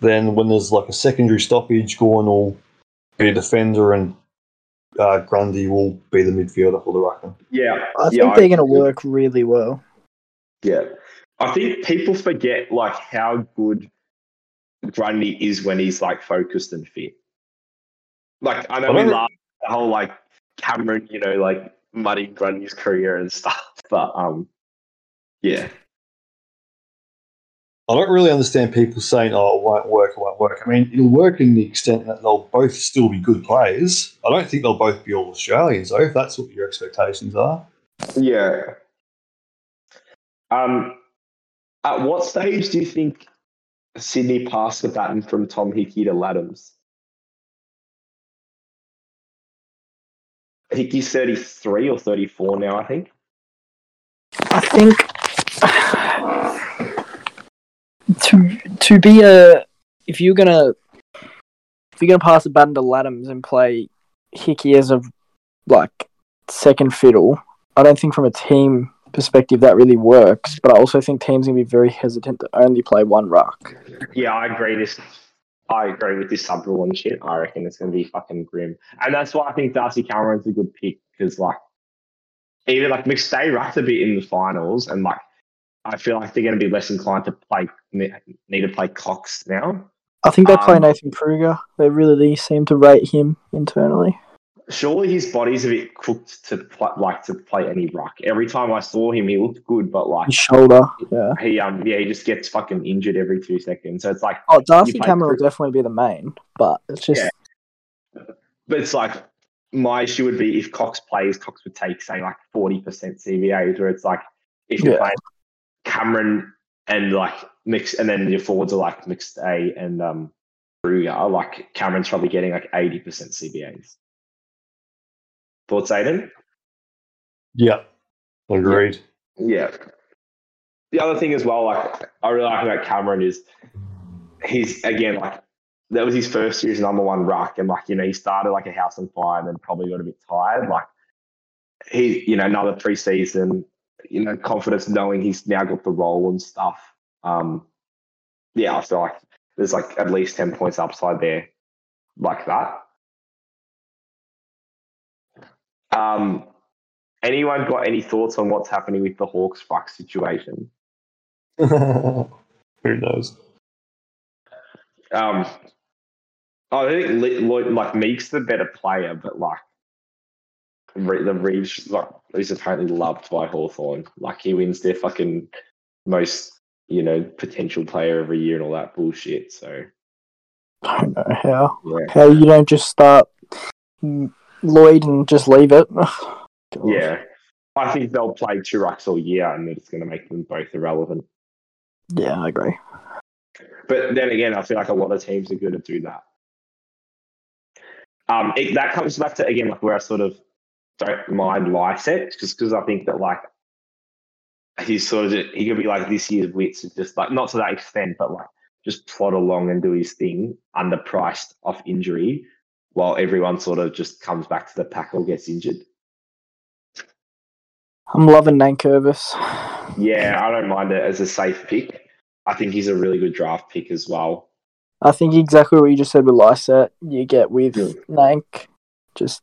Then when there's like a secondary stoppage, Gawn will be a defender and uh, Grundy will be the midfielder for the ruckman. Yeah, I yeah, think they're going to work really well. Yeah. I think people forget like how good Grundy is when he's like focused and fit. Like I know I we don't- laugh the whole like Cameron, you know, like mudding Grundy's career and stuff. *laughs* But um yeah. I don't really understand people saying, "Oh, it won't work, it won't work." I mean, it'll work in the extent that they'll both still be good players. I don't think they'll both be all Australians, though. If that's what your expectations are. Yeah. Um at what stage do you think Sydney passed the baton from Tom Hickey to Ladhams? Hickey's 33 or 34 now, I think. I think to to be a if you're gonna if you're gonna pass the baton to Ladhams and play Hickey as a like second fiddle, I don't think from a team perspective that really works. But I also think teams gonna be very hesitant to only play one ruck. Yeah, I agree. This, I agree with this sub rule and shit. I reckon it's going to be fucking grim, and that's why I think Darcy Cameron's a good pick because like, even like McStay rucked a bit in the finals, and like, I feel like they're going to be less inclined to play need to play Cox now. I think they play Um, Nathan Kreuger. They really seem to rate him internally. Surely his body's a bit cooked to pl- like to play any ruck. Every time I saw him, he looked good, but like His shoulder, yeah. he um yeah he just gets fucking injured every two seconds. So it's like Oh, Darcy play Cameron will definitely be the main, but it's just Yeah. But it's like my issue would be if Cox plays, Cox would take say like forty percent CBAs, where it's like if you're Yeah. playing Cameron and like mix, and then your forwards are like mixed A and um Kreuger, like Cameron's probably getting like eighty percent Thoughts, Aiden? Yeah, agreed. Yeah. The other thing as well, like I really like about Cameron is he's again like that was his first year as number one ruck, and like you know he started like a house on fire, and then probably got a bit tired. Like he, you know, another preseason, you know, confidence knowing he's now got the role and stuff. Um, yeah, I feel like there's like at least ten points upside there, like that. Um, anyone got any thoughts on what's happening with the Hawks ruck situation? *laughs* Who knows? Um, I think like Meek's the better player, but like Re- the Reeves, like he's apparently loved by Hawthorn. Like he wins their fucking most, you know, potential player every year and all that bullshit. So I don't know how. yeah, How you don't just start Lloyd and just leave it. Yeah. I think they'll play two rucks all year, and it's going to make them both irrelevant. Yeah, I agree. But then again, I feel like a lot of teams are going to do that. Um, it, that comes back to again like where I sort of don't mind Lycett, just because I think that like he's sort of he could be like this year's Witts, just like not to that extent, but like just plod along and do his thing, underpriced off injury, while everyone sort of just comes back to the pack or gets injured. I'm loving Nankervis. Yeah, I don't mind it as a safe pick. I think he's a really good draft pick as well. I think exactly what you just said with Lycett, you get with Yeah. Nank, just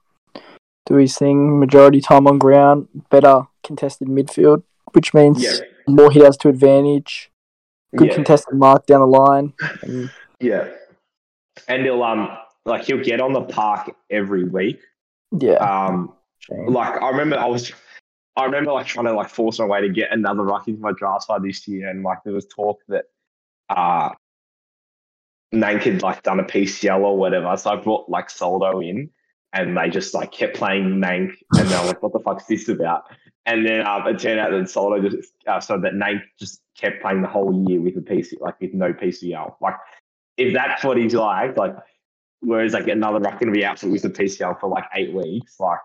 do his thing, majority time on ground, better contested midfield, which means Yeah, more he has to advantage, good yeah. contested mark down the line. And Yeah. And he'll um like he'll get on the park every week. yeah, Um shame. like I remember I was I remember like trying to like force my way to get another ruck into my draft side this year and like there was talk that uh Nank had like done a PCL or whatever. So I brought like Soldo in and they just like kept playing Nank and they're like, what the fuck's this about? And then um, it turned out that Soldo just uh, so that Nank just kept playing the whole year with a PC like with no PCL. Like if that's what he's like, like whereas like another ruck gonna be out with a PCL for like eight weeks, like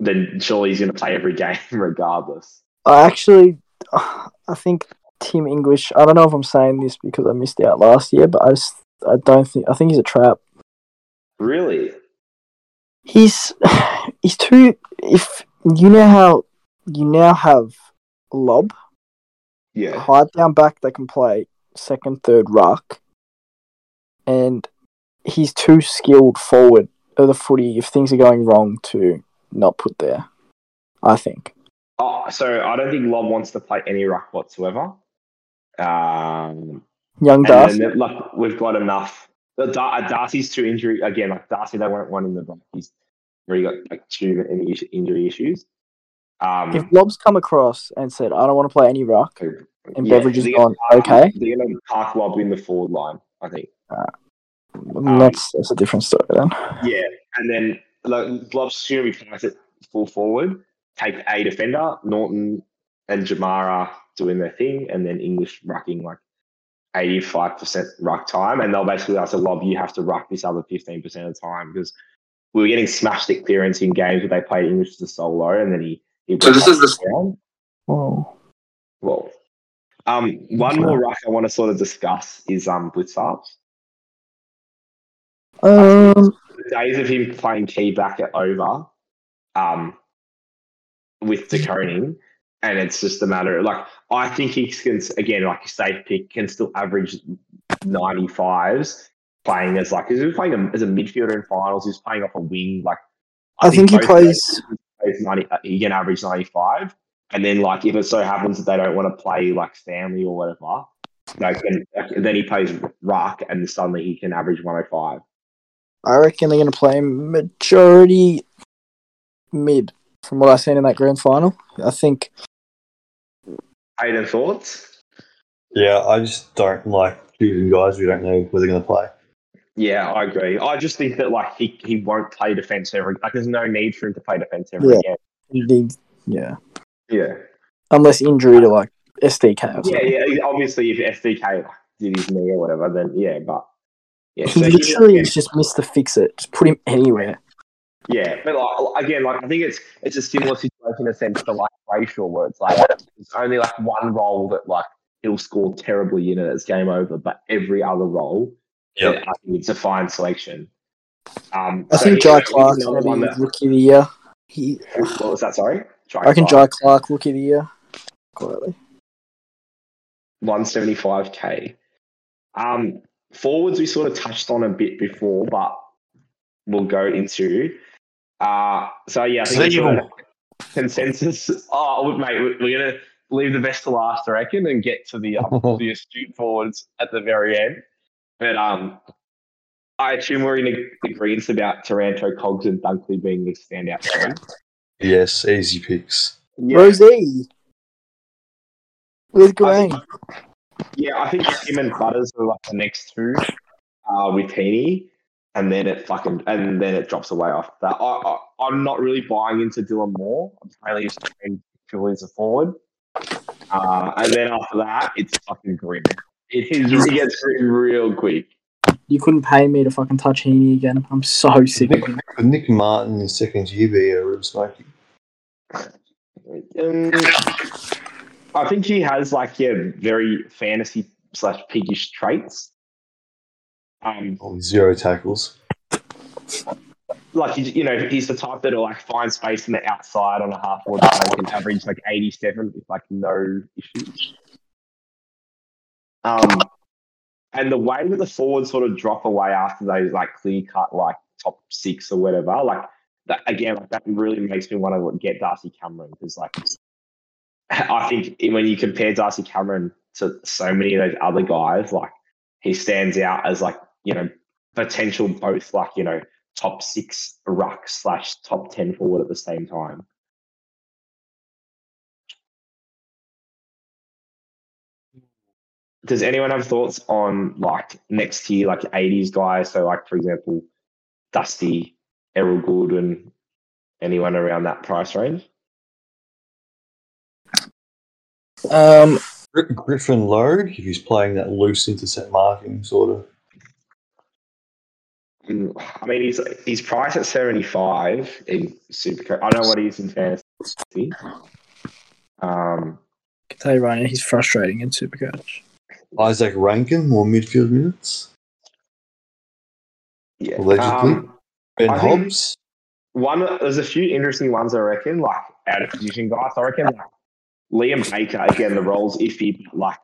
then surely he's gonna play every *laughs* game regardless. I actually, I think Tim English. I don't know if I'm saying this because I missed out last year, but I just, I don't think. I think he's a trap. Really? He's *sighs* he's too. If you know how you now have Lobb Yeah. hide down back they can play second, third ruck, and he's too skilled forward of the footy if things are going wrong to not put there. I think. Oh, so I don't think Lobb wants to play any ruck whatsoever. Um, Young Darcy. then, like we've got enough. Dar- uh, Darcy's two injury again. Like Darcy, they won't want him the ruck. He's really got like two injury issues. Um, If Lobb's come across and said, "I don't want to play any ruck," and yeah, Beveridge is gone, okay, They're going to park Lobb in the forward line, I think. Then that's that's a different story then. Yeah, and then like Lobb's going to be placed full forward. Take a defender, Naughton and Jamarra doing their thing, and then English rucking like eighty-five percent ruck time, and they'll basically ask Lobb, you have to ruck this other fifteen percent of the time because we were getting smashed at clearance in games where they played English as a solo, and then he. he So this is the- down. Oh, Well, um, one more ruck I want to sort of discuss is um Blicavs. Um, the days of him playing key back are over um, with De Koning, and it's just a matter of like I think he can again like a safe pick can still average ninety fives playing as like he was playing a, as a midfielder in finals. He's playing off a wing like I think he plays. plays 90, uh, he can average ninety five, and then like if it so happens that they don't want to play like Stanley or whatever. Like then, then he plays ruck, and suddenly he can average 105. I reckon they're going to play majority mid. From what I've seen in that grand final, I think Hayden thoughts? Yeah, I just don't like choosing guys we don't know where they're going to play. Yeah, I agree. I just think that like he, he won't play defense ever. Like there's no need for him to play defense ever Yeah. again. yeah, Yeah, unless injury to like SDK or yeah, something. yeah. Obviously, if SDK did his knee or whatever, then yeah. But yeah, He so literally he, is just missed the fix it. Just put him anywhere. Yeah, but like, again, like I think it's it's a similar situation in a sense to like Brayshaw, where it's like it's only like one role that like he'll score terribly in and it's game over, but every other role, Yep. I think it's a fine selection. Um, I so think he- Jai he's Clark's another going to be that- rookie of the year. He, What was that? Sorry, I reckon Jai Clark rookie of the year. Quietly. 175k. Um, forwards we sort of touched on a bit before, but we'll go into. Uh, so yeah, I think it's sort of consensus. *laughs* Oh, mate, we- we're gonna leave the best to last, I reckon, and get to the um, *laughs* the astute forwards at the very end. But um, I assume we're in agreement about Taranto, Cogs, and Dunkley being the standout three. Yes, easy picks. Yeah. Rozee. With I Green. Think- Yeah, I think him and Butters are like the next two uh, with Heaney, and then it fucking and then it drops away after that. I, I I'm not really buying into Dylan Moore. I'm mainly just trying purely as a forward, uh, and then after that, it's fucking grim. It is it gets grim real quick. You couldn't pay me to fucking touch Heaney again. I'm so sick of Nick, him. could Nick Martin in second year be a real smoky? Um, I think he has like yeah, very fantasy slash piggish traits. Um, Oh, zero tackles. like you know, he's the type that'll like find space in the outside on a half forward and average like 87 with like no issues. Um, and the way that the forwards sort of drop away after those like clear cut like top six or whatever, like that again, like that really makes me want to get Darcy Cameron because like *laughs* I think when you compare Darcy Cameron to so many of those other guys, like he stands out as like you know potential both like you know top six ruck slash top ten forward at the same time. Does anyone have thoughts on like next tier, like eighties guys? So like for example, Dusty, Errol Gulden, anyone around that price range? Um, Griffin Logue, if he's playing that loose intercept marking sort of. I mean, he's he's priced at seventy five in Supercoach. I don't know what he is in fantasy. Um, I can tell you right now, he's frustrating in Supercoach. Isaac Rankine, more midfield minutes. yeah. Allegedly. Um, Ben I Hobbs. One, there's a few interesting ones I reckon, like out of position guys. I reckon like Liam Baker again. The role's iffy, but like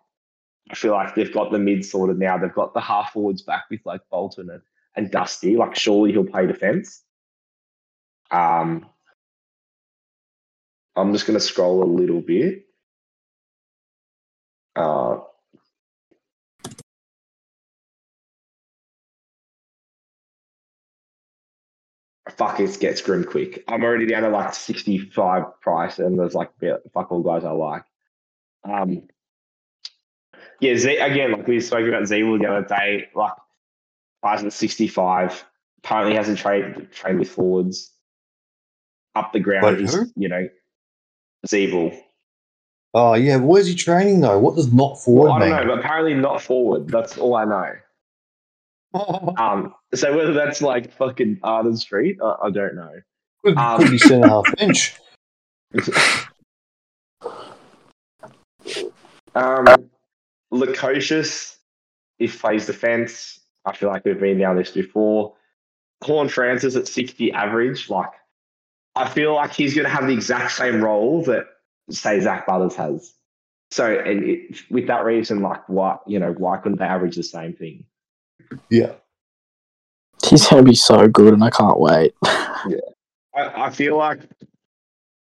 I feel like they've got the mid sorted now. They've got the half forwards back with like Bolton and, and Dusty. Like surely he'll play defense. Um, I'm just to scroll a little bit. Uh, fuck, it gets grim quick. I'm already down to like 65 price, and there's like yeah, fuck all guys I like. Um, yeah, Z, again, like we spoke about Zeeble the other day, like price at 65. Apparently hasn't trained trade with forwards. Up the ground, Wait, who? you know, Zeeble. Oh, yeah. Where's he training, though? What does not forward Well, I don't mean? know, but apparently not forward. That's all I know. *laughs* Um, so whether that's like fucking Arden Street, I, I don't know. could, um, could be centre half *laughs* bench. Um, Lukosius, if plays defense, I feel like we've been down this before. Horne-Francis at 60 average, like I feel like he's going to have the exact same role that say Zach Butters has. So, and it, with that reason, like why you know why couldn't they average the same thing? Yeah. He's going to be so good, and I can't wait. *laughs* I, I feel like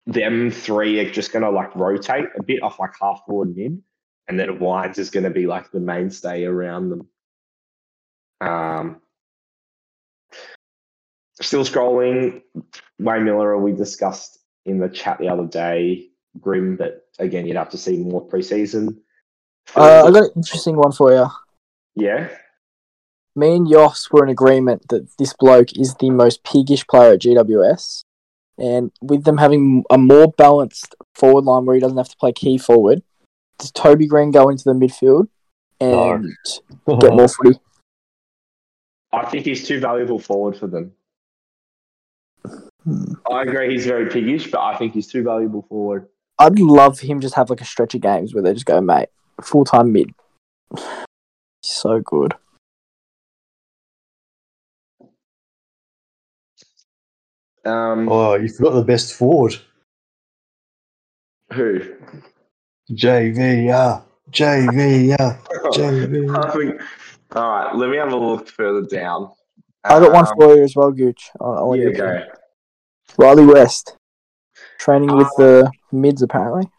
them three are just going to like rotate a bit off like half forward mid, and then Wines is going to be like the mainstay around them. Um, still scrolling. Wayne Miller, we discussed in the chat the other day. Grim, but again, you'd have to see more preseason. Uh, I got an interesting one for you. yeah, Me and Yoss were in agreement that this bloke is the most piggish player at GWS. And with them having a more balanced forward line where he doesn't have to play key forward, does Toby Greene go into the midfield and get more *laughs* footy? I think he's too valuable forward for them. Hmm. I agree he's very piggish, but I think he's too valuable forward. I'd love him just have like a stretch of games where they just go, mate, full time mid. *sighs* So good. Um, Oh, you forgot the best forward. who? JV, yeah. JV, yeah. *laughs* JV. I think. All right, let me have a look further down. I got one Um, for you as well, Gooch. I, I want Yeah, you to- go. Riley West. Training with Ah. the mids, apparently.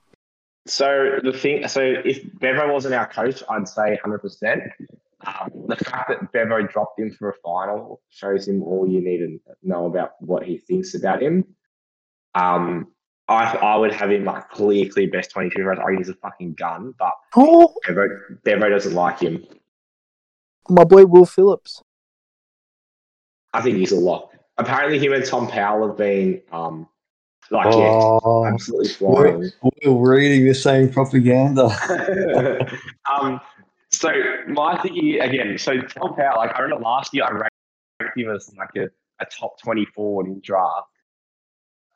So the thing, so if Bevo wasn't our coach, I'd say 100%. Um, the fact that Bevo dropped him for a final shows him all you need to know about what he thinks about him. Um, I I would have him like clear, clear best 22 for us. I think he's a fucking gun, but Oh, Bevo, Bevo doesn't like him. my boy Will Phillips. I think he's a lock. Apparently, him and Tom Powell have been um, like Oh, yeah, absolutely we're, we're reading the same propaganda. *laughs* um, so my thinking again, so Tom Powell, like I remember last year I ranked him as like a, a top 24 in draft.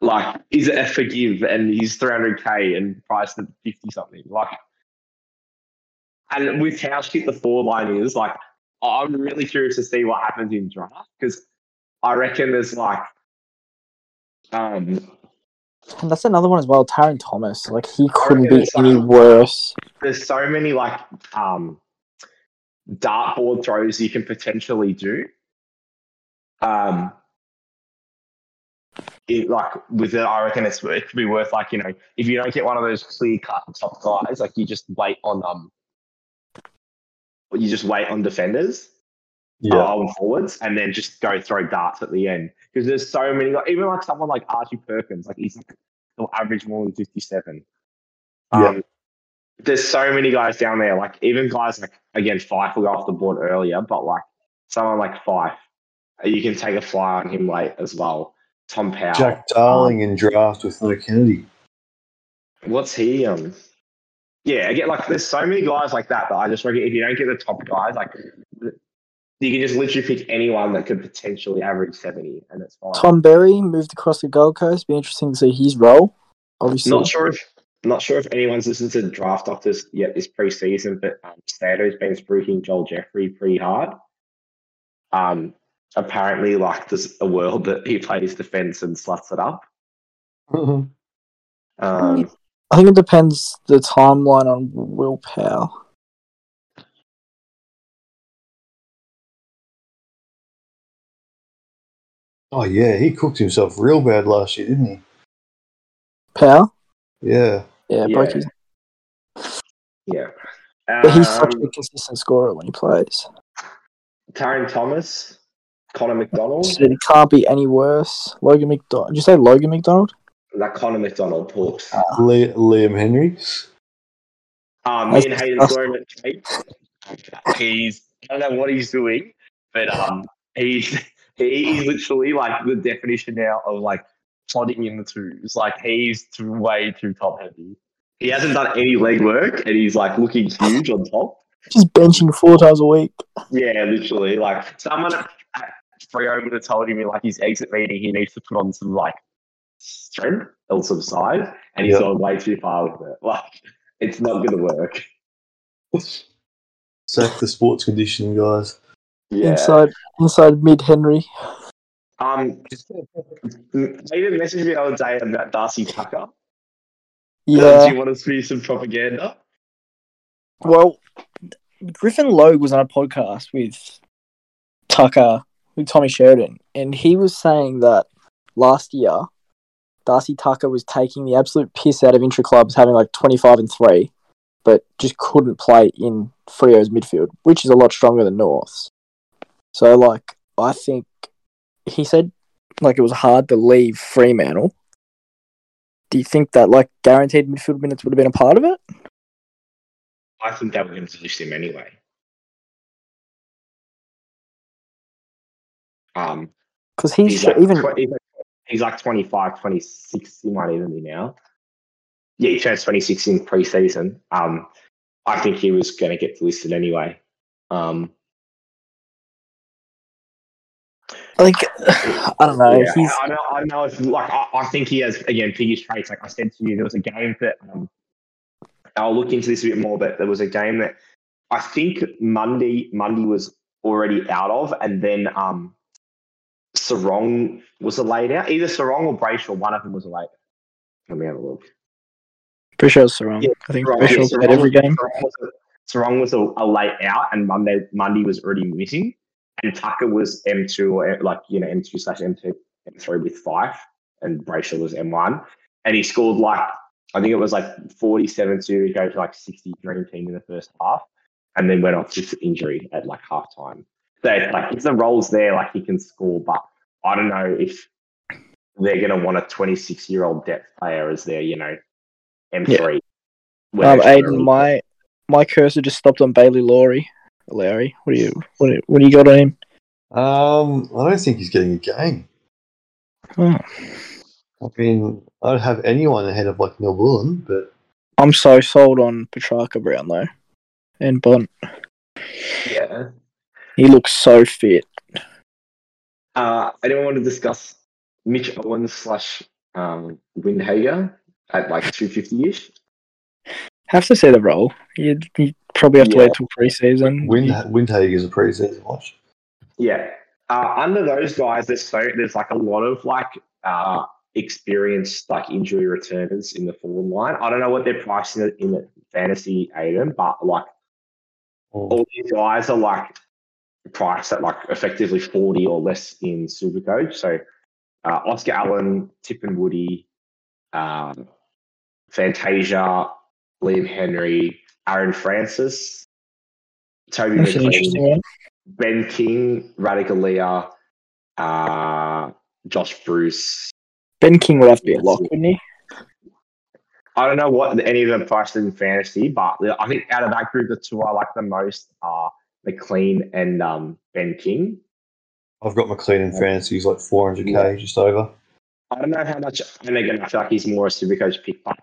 Like, is it a forgive and he's 300k and priced at 50 something? Like, and with how shit the forward line is, like, I'm really curious to see what happens in draft because I reckon there's like, um, And that's another one as well, Tarryn Thomas. Like he couldn't be any worse. there's so many like um dartboard throws you can potentially do. Um it, like with it, I reckon it's it could be worth like you know if you don't get one of those clear cut top guys, like you just wait on um, you just wait on defenders, Yeah. uh, on forwards, and then just go throw darts at the end because there's so many like even like someone like Archie Perkins, like he's he'll average more than fifty seven. Yeah. Um, there's so many guys down there, like even guys like again Fyfe will go off the board earlier, but like someone like Fyfe, you can take a fly on him late as well. Tom Powell, Jack Darling in draft with no Kennedy. what's he? Um, yeah, again, like there's so many guys like that that I just reckon if you don't get the top guys, like you can just literally pick anyone that could potentially average seventy, and it's fine. Tom Berry moved across the Gold Coast. Be interesting to see his role. Obviously, Not sure if not sure if anyone's listened to Draft Doctors yet this preseason, but um, Stando's been spruiking Joel Jeffrey pretty hard. Um, apparently, like there's a world that he plays defense and sluts it up. Um, I think it depends the timeline on Will Powell. Oh yeah, he cooked himself real bad last year, didn't he? Powell, Yeah. Yeah, Yeah. broke his. yeah, But he's such Um, a consistent scorer when he plays. Tarryn Thomas, Connor McDonald, So it can't be any worse. Logan McDonald. Did you say Logan McDonald? that Connor McDonald pulls. Le- Liam Henrys. Um, me and That's Hayden disgusting. saw him at Cape. He's I don't know what he's doing, but um, he's *laughs* he- he's literally like the definition now of like plodding in the twos. Like he's too, way too top heavy. He hasn't done any leg work, and he's like looking huge on top. Just benching four times a week. Yeah, literally. Like someone at at Freo would have told him in like his exit meeting he needs to put on some like strength or some size, and he's Yep. gone way too far with it. Like it's not going to work. Sack the sports conditioning guys. Yeah. Inside, inside mid Henry. Um, Hayden messaged me the other day about Darcy Tucker. Uh, Do you want to see some propaganda? Well, Griffin Logue was on a podcast with Tucker, with Tommy Sheridan, and he was saying that last year, Darcy Tucker was taking the absolute piss out of intra clubs, having like 25 and 3, but just couldn't play in Freo's midfield, which is a lot stronger than North's. So, like, I think he said like it was hard to leave Fremantle. Do you think that like guaranteed midfield minutes would have been a part of it? I think they were going to list him anyway. Um, Because he's, he's like, even tw- he's like he's like 25, 26. He might even be now. Yeah, he turns 26 in preseason. Um, I think he was going to get listed anyway. Um, Like, *sighs* I don't know. Yeah, He's I, I know. I know. If, like, I, I think he has again biggest traits. Like I said to you, there was a game that um, I'll look into this a bit more. But there was a game that I think Monday Monday was already out of, and then um, Serong was a laid out. Either Serong or Brayshaw, one of them was a late. Let me have a look. pretty sure it's wrong. Yeah, I think Serong- Bishop yeah, played every game. Serong was a, Serong was a, a late out, and Monday Monday was already missing, and Tucker was M two or like you know M two slash M two M three with five, and Brayshaw was M one, and he scored like I think it was like forty seven to go to like sixty dream team in the first half, and then went off with injury at like half time. So like if the role's there, like he can score, but I don't know if they're going to want a twenty six year old depth player as their you know M three. Um, Aiden, my my cursor just stopped on Bailey Laurie. Larry, what do you what do you, what do you got on him? Um, I don't think he's getting a game. Oh, I mean, I don't have anyone ahead of like Neal-Bullen, but I'm so sold on Petracca Brown though, and Bont. yeah. He looks so fit. Uh, anyone want to discuss Mitch Owens slash um, Windhager at like 250 ish? Have to see the role. You you probably have to Yeah. wait till preseason. Wind Windhag is a preseason watch. Yeah. Uh, under those guys, there's so there's like a lot of like uh, experienced like injury returners in the forward line. I don't know what they're pricing it in at fantasy Aiden, but like all these guys are like priced at like effectively 40 or less in Supercoach. So uh, Oscar Allen, Tip and Woody, um, Fantasia, Liam Henry, Aaron Francis, Toby That's McLean. Ben King, Ratugolea, uh, Josh Bruce. Ben King would have to be a lock, wouldn't he? I don't know what any of them priced in fantasy, but I think out of that group, the two I like the most are McLean and um, Ben King. I've got McLean in fantasy. He's like 400k, Yeah. just over. I don't know how much, and again, I feel like he's more a Supercoach pick, but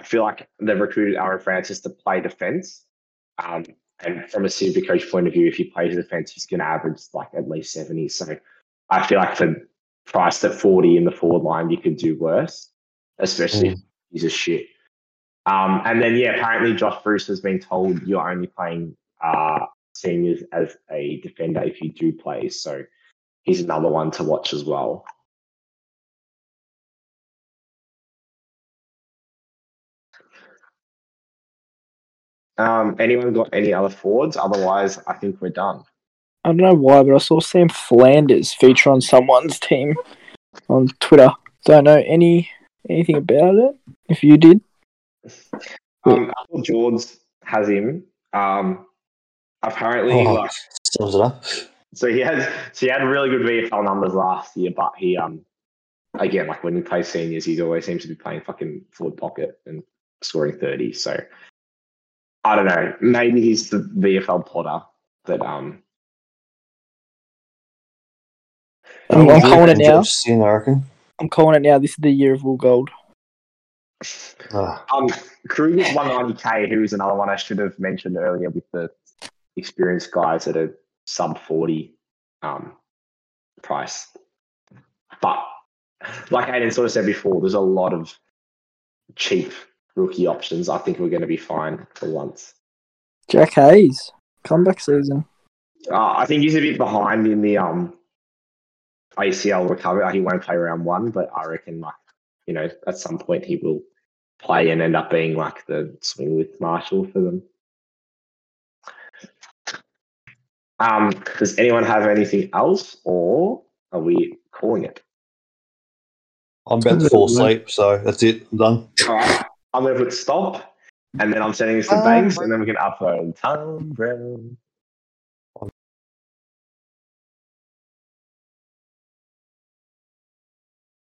I feel like they've recruited Aaron Francis to play defense. Um, and from a super coach point of view, if he plays defense, he's going to average like at least 70. So I feel like for priced at 40 in the forward line, you could do worse, especially if he's a shit. Um, and then, yeah, apparently Josh Bruce has been told you're only playing uh, seniors as a defender if you do play. So he's another one to watch as well. Um, anyone got any other forwards? Otherwise, I think we're done. I don't know why, but I saw Sam Flanders feature on someone's team on Twitter. Don't know any anything about it. If you did, Um, Apple George has him. Um, apparently, Oh, like, sums it up. so he has, so he had really good VFL numbers last year, but he, um, again, like when he plays seniors, he always seems to be playing fucking forward pocket and scoring thirty. So I don't know. Maybe he's the VFL plotter that um I'm, I'm calling it now. Sin, I reckon. I'm calling it now. This is the year of Will Gold. Ah, Um, Kreuger's 190k, who's another one I should have mentioned earlier with the experienced guys at a sub 40 um, price. But like Aiden sort of said before, there's a lot of cheap rookie options. I think we're going to be fine for once. Jack Hayes, comeback season. Uh, I think he's a bit behind in the um, ACL recovery. He won't play round one, but I reckon like you know at some point he will play and end up being like the swing with Marshall for them. Um, does anyone have anything else, or are we calling it? I'm about to fall asleep, so that's it. I'm done. All right, I'm going to put stop, and then I'm sending this to Um, Banks, and then we can upload Tom Browne.